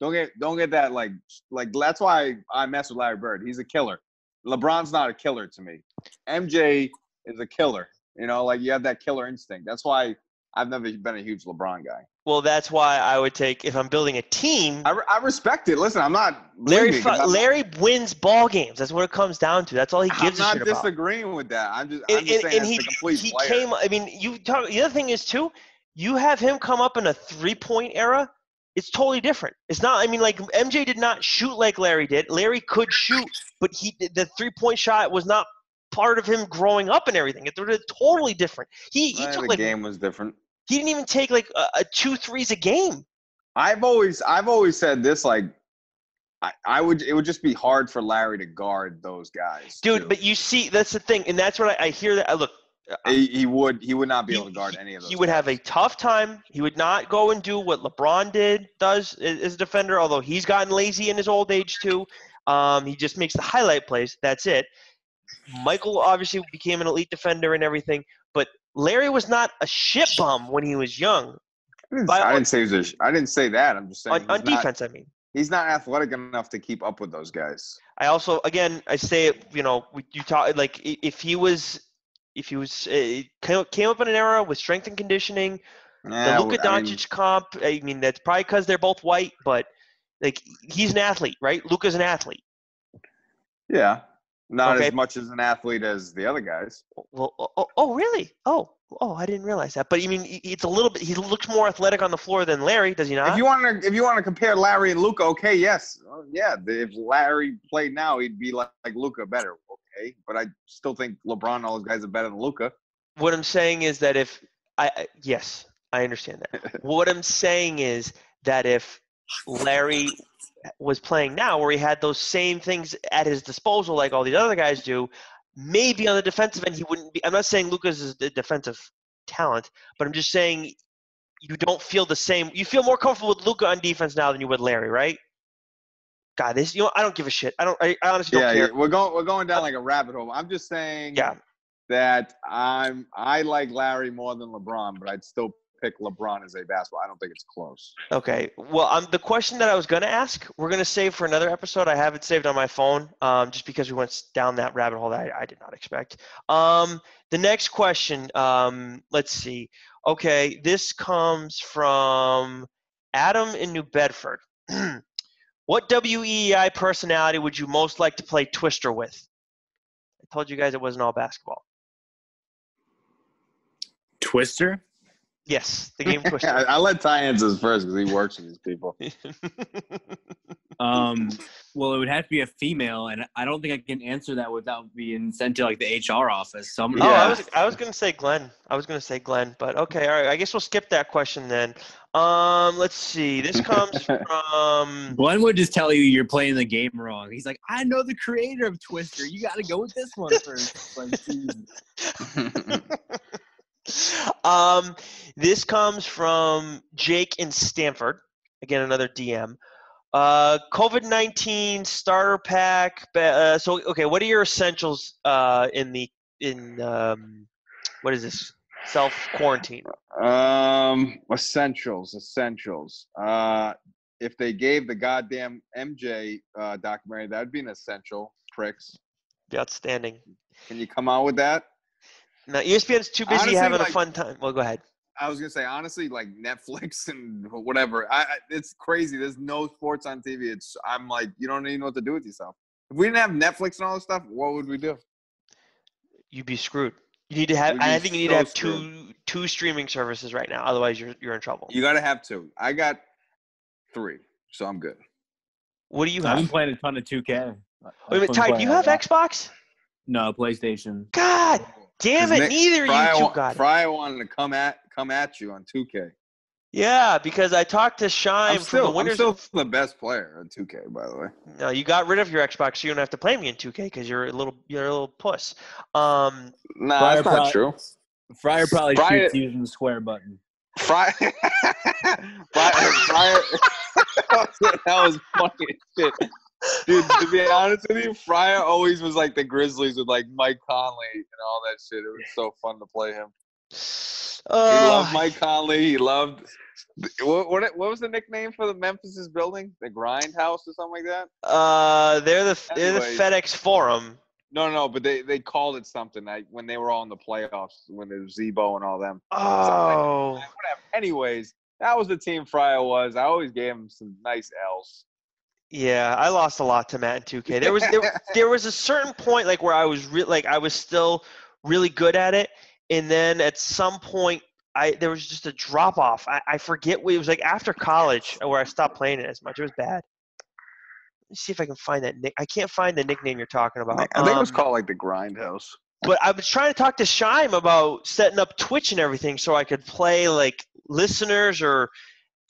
Don't get don't get that like like that's why I mess with Larry Bird. He's a killer. LeBron's not a killer to me. MJ is a killer. You know, like you have that killer instinct. That's why I've never been a huge LeBron guy. Well, that's why I would take if I'm building a team. I, re- I respect it. Listen, I'm not Larry blaming you 'cause fu- I'm, Larry wins ball games. That's what it comes down to. That's all he gives a not shit about. I'm not disagreeing with that. I'm just, I'm and, just and- saying and he, he player. came i mean you talk the other thing is too you have him come up in a three point era it's totally different it's not i mean like mj did not shoot like larry did larry could shoot but he the three point shot was not part of him growing up and everything it's totally different he he took the like game was different. He didn't even take like a, a two threes a game I've always I've always said this like I, I would it would just be hard for Larry to guard those guys. dude too. but you see that's the thing and that's what i, I hear that I look he, he would he would not be he- able to guard any of those. he would have a tough time. He would not go and do what LeBron did does as as a defender, although he's gotten lazy in his old age too. Um, he just makes the highlight plays. That's it. Michael obviously became an elite defender and everything, but Larry was not a shit bum when he was young. I didn't, I didn't say he was a I didn't say that. I'm just saying On, on not- defense, I mean. he's not athletic enough to keep up with those guys. I also, again, I say it. You know, you talk like if he was, if he was uh, came, came up in an era with strength and conditioning, Yeah, the Luka I mean- Doncic comp. I mean, that's probably because they're both white, but like he's an athlete, right? Luka's an athlete. Yeah, not Okay. as much as an athlete as the other guys. Well, oh, oh, oh, really? Oh, oh, I didn't realize that. But I mean, he- it's a little bit. He looks more athletic on the floor than Larry, does he not? If you want to, if you want to compare Larry and Luka, okay, yes, Uh, yeah. If Larry played now, he'd be like, like Luka better, okay. But I still think LeBron, and all those guys are better than Luka. what I'm saying is that if I I- yes, I understand that. what I'm saying is that if Larry was playing now, where he had those same things at his disposal, like all these other guys do, maybe on the defensive end he wouldn't be. I'm not saying Luka's is the defensive talent, but I'm just saying you don't feel the same. You feel more comfortable with Luka on defense now than you would Larry, right? God, this you know I don't give a shit. I don't. I, I honestly don't Yeah, care. yeah, we're going, we're going down uh, like a rabbit hole. I'm just saying Yeah. that I'm, I like Larry more than LeBron, but I'd still pick LeBron as a basketball. I don't think it's close. Okay. Well, um, the question that I was going to ask, we're going to save for another episode. I have it saved on my phone, um, just because we went down that rabbit hole that I, I did not expect. Um, the next question, um, let's see. Okay, this comes from Adam in New Bedford. what WEEI personality would you most like to play Twister with? I told you guys it wasn't all basketball. Twister. Yes, the game Twister. I, I let Ty answer first because he works with these people. Um, well, it would have to be a female, and I don't think I can answer that without being sent to like the HR office. So I'm Oh, gonna I was I was gonna say Glenn. I was gonna say Glenn, but okay, all right. I guess we'll skip that question then. Um, let's see. This comes from Glenn would just tell you you're playing the game wrong. He's like, I know the creator of Twister. You got to go with this one first. Like, Jesus. Um, this comes from Jake in Stanford. Again, another DM. Uh, COVID nineteen starter pack. Uh, so okay, what are your essentials uh, in the in um, what is this self quarantine? Um, essentials, essentials. Uh, if they gave the goddamn MJ uh, documentary, that'd be an essential. Pricks. Be outstanding. Can you come out with that? Now E ESPN's too busy Honestly, having like- a fun time. Well, go ahead. I was gonna say honestly, like Netflix and whatever. I, I it's crazy. There's no sports on TV. It's I'm like you don't even know what to do with yourself. If we didn't have Netflix and all this stuff, what would we do? You'd be screwed. You need to have. I think you need to have screwed. two two streaming services right now. Otherwise, you're you're in trouble. You got to have two. I got three, so I'm good. What do you I've been have? playing a ton of 2K. Wait a I've minute, been Ty. Do you have. Xbox? No, PlayStation. God damn 'Cause it! Nick- Neither of Friar, you two wa- got it. Friar wanted to come at come at you on 2K. Yeah, because I talked to Shime I'm from still, the I'm still the best player on 2K, by the way. No, you got rid of your Xbox, so you don't have to play me in 2K because you're a little you're a little puss. Um, Nah, Friar that's not pro- true. Friar probably Friar- shoots using the square button. Friar, Friar, Friar. that was funny as shit. Dude, to be honest with you, Friar always was like the Grizzlies with like Mike Conley and all that shit. It was so fun to play him. He uh, loved Mike Conley. He loved what, what what was the nickname for the Memphis's building? The Grind House or something like that? uh, they're the they're the FedEx Forum. No, no, but they, they called it something like when they were all in the playoffs when there was Z-Bo and all them. Oh, Whatever. Anyways, that was the team Friar was. I always gave him some nice L's. Yeah, I lost a lot to Matt in 2K. There was there, there was a certain point like where I was re- like I was still really good at it, and then at some point I there was just a drop off. I, I forget what it was like after college where I stopped playing it as much. It was bad. Let me see if I can find that nick. I can't find the nickname you're talking about. I think it was Um, called like the Grindhouse. But I was trying to talk to Shime about setting up Twitch and everything so I could play like listeners or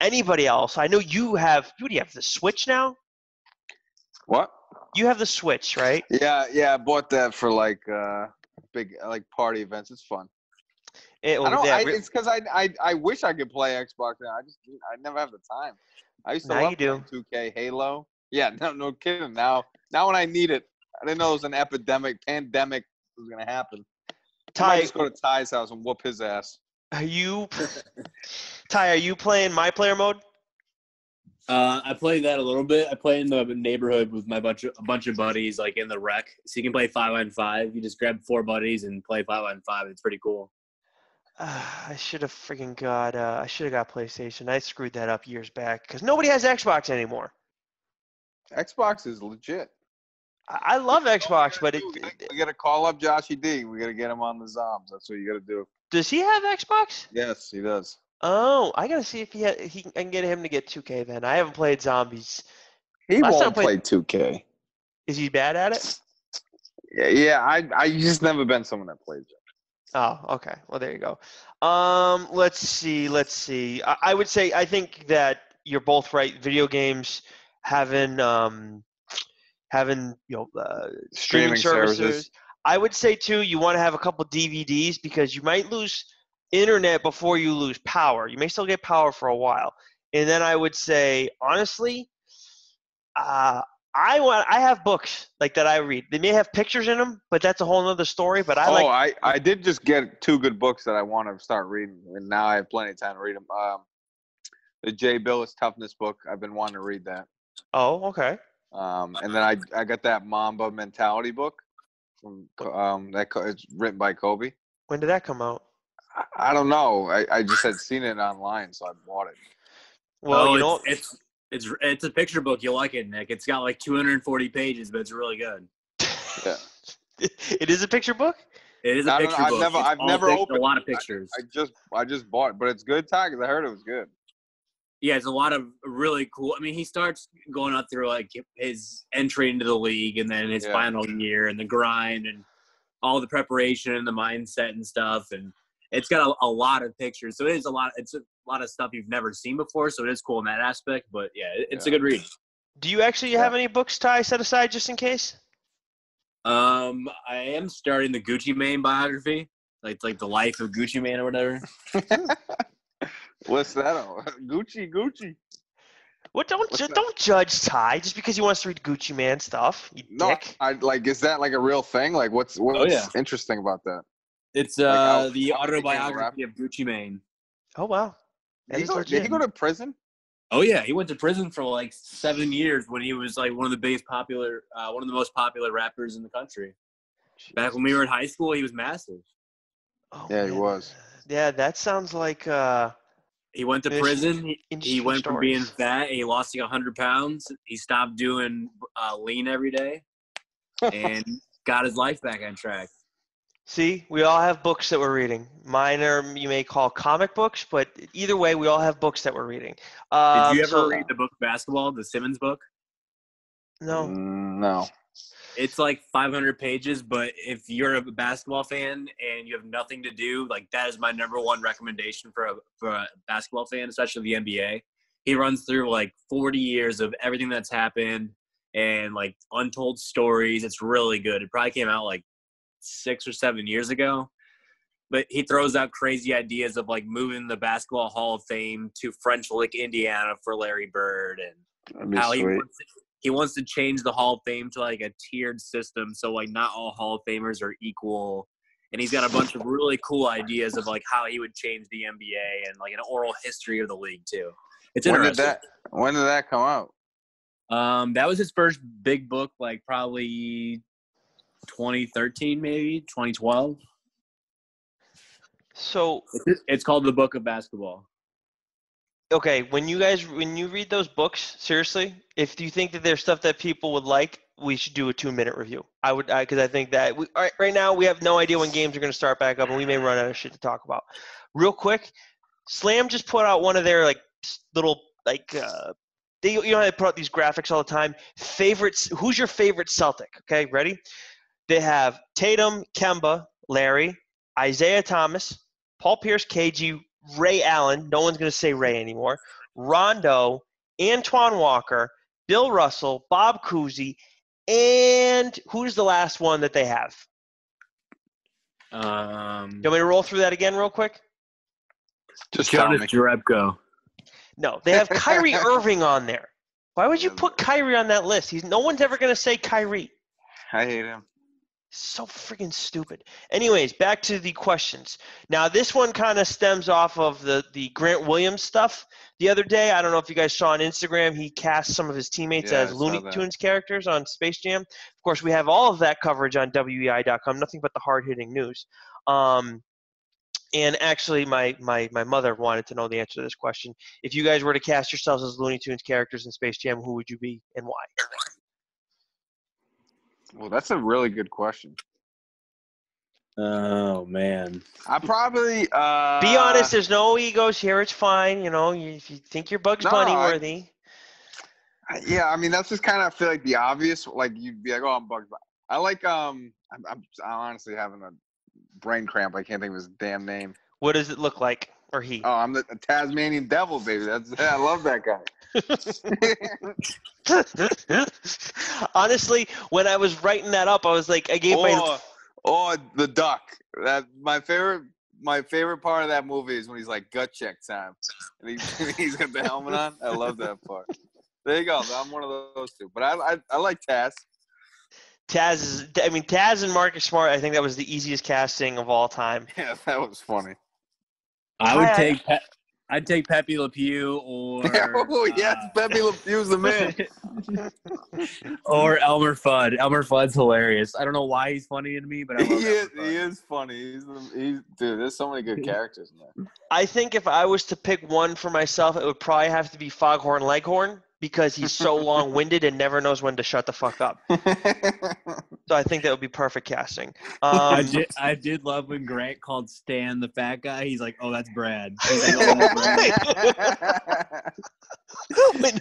anybody else. I know you have. Do you have? The Switch now? What? You have the Switch, right? Yeah, yeah, I bought that for like uh big like party events. It's fun. It, I don't. yeah, I, it's because I, I I wish I could play Xbox now. I just I never have the time. I used to Now love you do. 2K, Halo. Yeah, no, no kidding. Now, now when I need it, I didn't know it was an epidemic, pandemic was gonna happen. I Ty, just go to Ty's house and whoop his ass. are you? Ty, are you playing my player mode? Uh, I play that a little bit. I play in the neighborhood with my bunch of a bunch of buddies, like in the rec. So you can play five on five. You just grab four buddies and play five on five. It's pretty cool. Uh, I should have freaking got. Uh, I should have got PlayStation. I screwed that up years back because nobody has Xbox anymore. Xbox is legit. I, I love Xbox, but it, We gotta call up Joshy D. We gotta get him on the Zoms. That's what you gotta do. does he have Xbox? Yes, he does. Oh, I gotta see if he ha- he can- I can get him to get 2K. Then I haven't played Zombies. He Last won't play 2K. Is he bad at it? Yeah, yeah. I I just never been someone that plays it. Oh, okay. Well, there you go. Um, let's see. Let's see. I, I would say I think that you're both right. Video games having um, having you know uh, streaming, Streaming services. services. I would say too. You want to have a couple DVDs because you might lose internet before you lose power. You may still get power for a while. And then I would say honestly, uh, I want. I have books like that I read. They may have pictures in them, but that's a whole other story. But I oh, like. I, I did just get two good books that I want to start reading, and now I have plenty of time to read them. Um, the Jay Bilas Toughness book. I've been wanting to read that. Oh, okay. Um, and then I I got that Mamba Mentality book from um that co- it's written by Kobe. When did that come out? I, I don't know. I, I just had seen it online, so I bought it. Well, oh, you know, it's, it's it's it's a picture book. You'll like it, Nick. It's got like 240 pages, but it's really good. Yeah. it is a picture book. It is a I don't know, picture I've book. never- It's I've never pic- opened a lot of it. I- pictures. I just I just bought it, but it's good, Ty, 'cause I heard it was good. yeah, it's a lot of really cool. I mean, he starts going up through like his entry into the league, and then his Yeah. final year, and the grind, and all the preparation and the mindset and stuff. And it's got a, a lot of pictures, so it is a lot. It's a lot of stuff you've never seen before, so it is cool in that aspect. But yeah, it, it's a good read. Do you actually have any books, Ty, set aside just in case? Um, I am starting the Gucci Mane biography, like like the life of Gucci Mane or whatever. What's that? on? Gucci, Gucci. What? Don't ju- don't judge Ty just because he wants to read Gucci Mane stuff. You No, dick. I like. Is that like a real thing? Like, what's what's yeah. interesting about that? It's Like uh how- the how he became a autobiography of Gucci Mane. Oh wow. Did he, go, did he go to prison? Oh yeah, he went to prison for like seven years when he was like one of the biggest popular, uh, one of the most popular rappers in the country. Back when we were in high school, he was massive. Oh, Yeah, he was. Yeah, that sounds like. uh He went to prison. He, he interesting went from being fat. He lost like hundred pounds. He stopped doing uh, lean every day, and got his life back on track. See, we all have books that we're reading. Mine are you may call comic books, but either way, we all have books that we're reading. Did Um, you ever so- read the book Basketball, the Simmons book? No. No. It's like 500 pages, but if you're a basketball fan and you have nothing to do, like that is my number one recommendation for a for a basketball fan, especially the NBA. He runs through like 40 years of everything that's happened and like untold stories. It's really good. It probably came out like six or seven years ago, but he throws out crazy ideas of like moving the Basketball Hall of Fame to French Lick, Indiana for Larry Bird and how he wants, to, he wants to change the Hall of Fame to like a tiered system, so like not all Hall of Famers are equal. And he's got a bunch of really cool ideas of like how he would change the NBA and like an oral history of the league too. It's When did interesting. that? When did that come out? Um, that was his first big book, like probably 2013, maybe 2012. So It's, called the Book of Basketball. okay, when you guys when you read those books, seriously, if you think that there's stuff that people would like, we should do a two minute review. I would because I think that we, right, right now we have no idea when games are going to start back up, and we may run out of shit to talk about. Real quick, Slam just put out one of their like little like uh, they you know they put out these graphics all the time. Favorites. Who's your favorite Celtic? Okay, ready? They have Tatum, Kemba, Larry, Isaiah Thomas, Paul Pierce, KG, Ray Allen. No one's going to say Ray anymore. Rondo, Antoine Walker, Bill Russell, Bob Cousy, and who's the last one that they have? Um, You want me to roll through that again real quick? Just tell Jonas me. Jerebko. No, they have Kyrie Irving on there. Why would you put Kyrie on that list? He's no one's ever going to say Kyrie. I hate him. So freaking stupid. Anyways, back to the questions. Now, this one kind of stems off of the the Grant Williams stuff the other day. I don't know if you guys saw on Instagram. He cast some of his teammates Yeah, as Looney. Tunes characters on Space Jam. Of course, we have all of that coverage on WEEI.com. Nothing but the hard hitting news. Um, and actually, my, my my mother wanted to know the answer to this question. If you guys were to cast yourselves as Looney Tunes characters in Space Jam, who would you be and why? Well, that's a really good question. Oh man. I probably uh, Be honest. There's no egos here. It's fine. You know, you, if you think you're Bugs No, Bunny I- worthy. Yeah, I mean that's just kind of feel like the obvious. Like you'd be like, "Oh, I'm Bugs Bunny." I like. Um, I'm, I'm, I'm honestly having a brain cramp. I can't think of his damn name. What does it look like? Or he? Oh, I'm the Tasmanian Devil, baby. That's I love that guy. Honestly, when I was writing that up, I was like, I gave my or, or the duck. That my favorite. My favorite part of that movie is when he's like gut check time, and he, he's got the helmet on. I love that part. There you go. I'm one of those two. But I I, I like Taz. Taz. Is, I mean, Taz and Marcus Smart. I think that was the easiest casting of all time. Yeah, that was funny. I would take Pe- I'd take Pepe Le Pew or oh yes, uh, Pepe Le Pew's the man. or Elmer Fudd. Elmer Fudd's hilarious. I don't know why he's funny to me, but I he is. He is funny. He's, he's dude. There's so many good characters in I think if I was to pick one for myself, it would probably have to be Foghorn Leghorn because he's so long-winded and never knows when to shut the fuck up. So I think that would be perfect casting. I Um, did, I did love when Grant called Stan the fat guy. He's like, "Oh, that's Brad." Like, "Oh, Brad." when-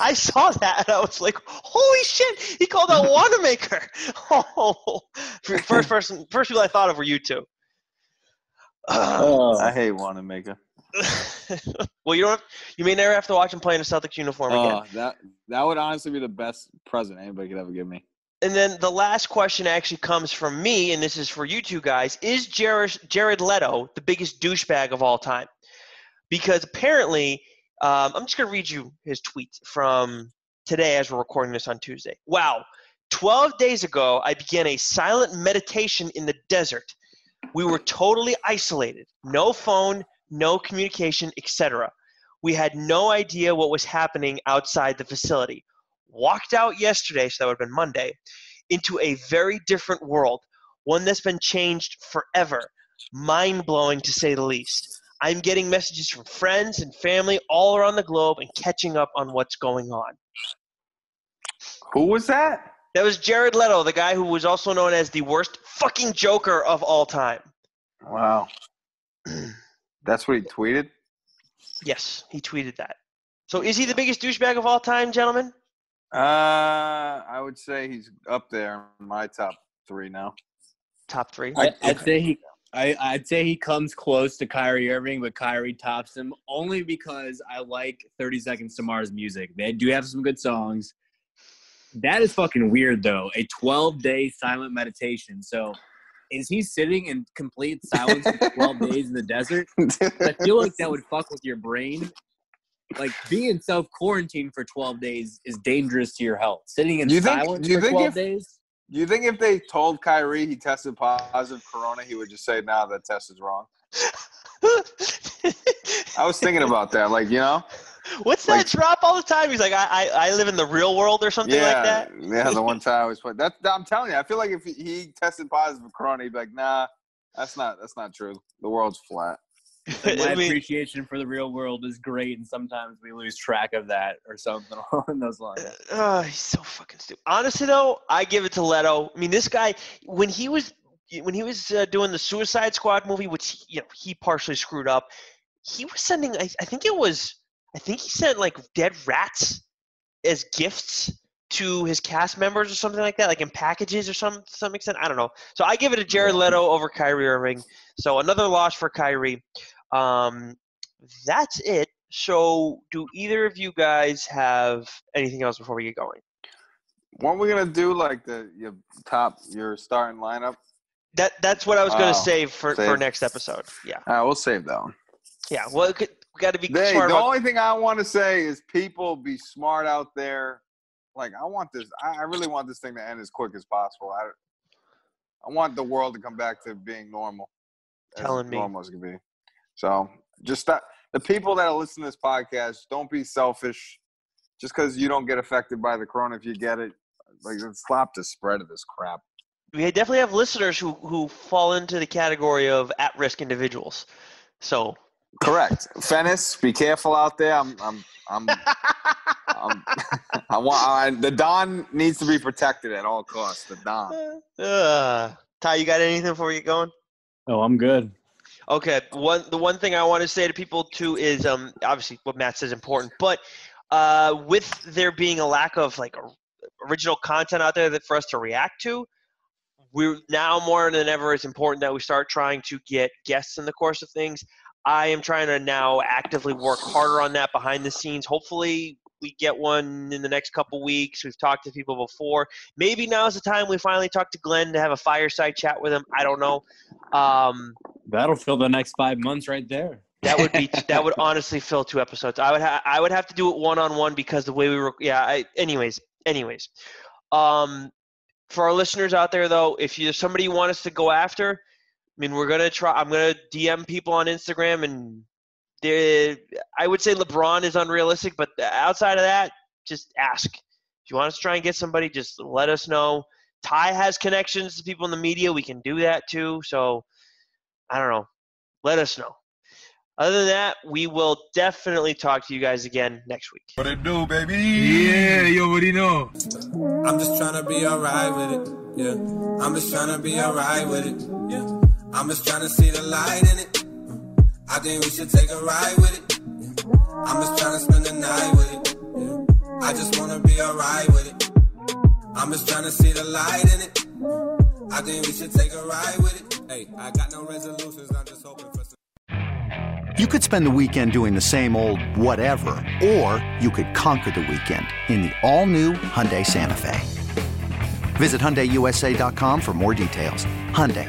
I saw that and I was like, "Holy shit!" He called out Wanamaker. Oh, first person, first people I thought of were you two. Oh. I hate Wanamaker. well, you don't. You may never have to watch him play in a Celtics uniform again. Oh, that that would honestly be the best present anybody could ever give me. And then the last question actually comes from me, and this is for you two guys. Is Jared, Jared Leto the biggest douchebag of all time? Because apparently, um, I'm just going to read you his tweet from today as we're recording this on Tuesday. Wow. 12 days ago, I began a silent meditation in the desert. We were totally isolated no phone, no communication, etc. We had no idea what was happening outside the facility walked out yesterday, so that would have been Monday, into a very different world, one that's been changed forever. Mind blowing to say the least. I'm getting messages from friends and family all around the globe and catching up on what's going on. Who was that? That was Jared Leto, the guy who was also known as the worst fucking Joker of all time. Wow. That's what he tweeted. Yes, he tweeted that. So is he the biggest douchebag of all time, gentlemen? Uh, I would say he's up there in my top three now. Top three. I, I'd say he. I, I'd say he comes close to Kyrie Irving, but Kyrie tops him only because I like 30 Seconds to Mars music. They do have some good songs. That is fucking weird, though. A 12 day silent meditation. So, is he sitting in complete silence for 12 days in the desert? I feel like that would fuck with your brain. Like being self quarantine for 12 days is dangerous to your health. Sitting in Do you think- silence do you for think 12 if- days. Do you think if they told Kyrie he tested positive corona, he would just say, "Nah, that test is wrong"? I was thinking about that. Like, you know, What's that Like- drop all the time? He's like, I, I, I live in the real world or something yeah, like that. yeah. The one time I was put that. I'm telling you, I feel like if he, he tested positive for corona, he'd be like, "Nah, that's not that's not true. The world's flat." Like, my I mean- appreciation for the real world is great, and sometimes we lose track of that or something along those lines. Oh, he's so fucking stupid. Honestly, though, I give it to Leto. I mean, this guy, when he was when he was uh, doing the Suicide Squad movie, which you know he partially screwed up, he was sending. I, I think it was. I think he sent like dead rats as gifts to his cast members or something like that, like in packages or some to some extent. I don't know. So I give it to Jared Leto over Kyrie Irving. So another loss for Kyrie. Um, that's it. So, do either of you guys have anything else before we get going? What we gonna do? Like the your top your starting lineup? That that's what I was going Oh, to save for, for next episode. Yeah, Uh, we'll save that one. yeah. Well, it could- we got to be They, smart the about. only thing I want to say is people be smart out there. Like I want this. I, really want this thing to end as quick as possible. I, I want the world to come back to being normal. Telling me. normal as can be. So just that the people that are listening to this podcast, don't be selfish. Just because you don't get affected by the corona, if you get it, like stop the spread of this crap. we definitely have listeners who who fall into the category of at-risk individuals. So Correct. Fennis, be careful out there. I'm, I'm, I'm, I'm I want I, the Don needs to be protected at all costs. The Don. Uh, Ty, you got anything before you get going? Oh, I'm good. Okay. One the one thing I want to say to people too is um obviously what Matt says is important, but uh with there being a lack of like original content out there that for us to react to, we're now more than ever it's important that we start trying to get guests in the course of things. I am trying to now actively work harder on that behind the scenes. Hopefully, we get one in the next couple weeks. We've talked to people before. Maybe now is the time we finally talk to Glenn to have a fireside chat with him. I don't know. Um, That'll fill the next five months right there. that would be that would honestly fill two episodes. I would ha- I would have to do it one on one because the way we were. Yeah. I, anyways, anyways. Um, for our listeners out there though, if you somebody you want us to go after, mean, we're gonna try. I'm gonna DM people on Instagram, and they, I would say LeBron is unrealistic, but outside of that, just ask. If you want us to try and get somebody, just let us know. Ty has connections to people in the media. We can do that too. So I don't know. Let us know. Other than that, we will definitely talk to you guys again next week. What it do, baby? Yeah, you already know. I'm just trying to be alright with it. Yeah. I'm just trying to be alright with it. Yeah. I'm just trying to see the light in it. I think we should take a ride with it. I'm just trying to spend the night with it. I just wanna be alright with it. I'm just trying to see the light in it. I think we should take a ride with it. Hey, I got no resolutions. I'm just hoping for some. You could spend the weekend doing the same old whatever, or you could conquer the weekend in the all-new Hyundai Santa Fe. Visit HyundaiUSA.com for more details. Hyundai,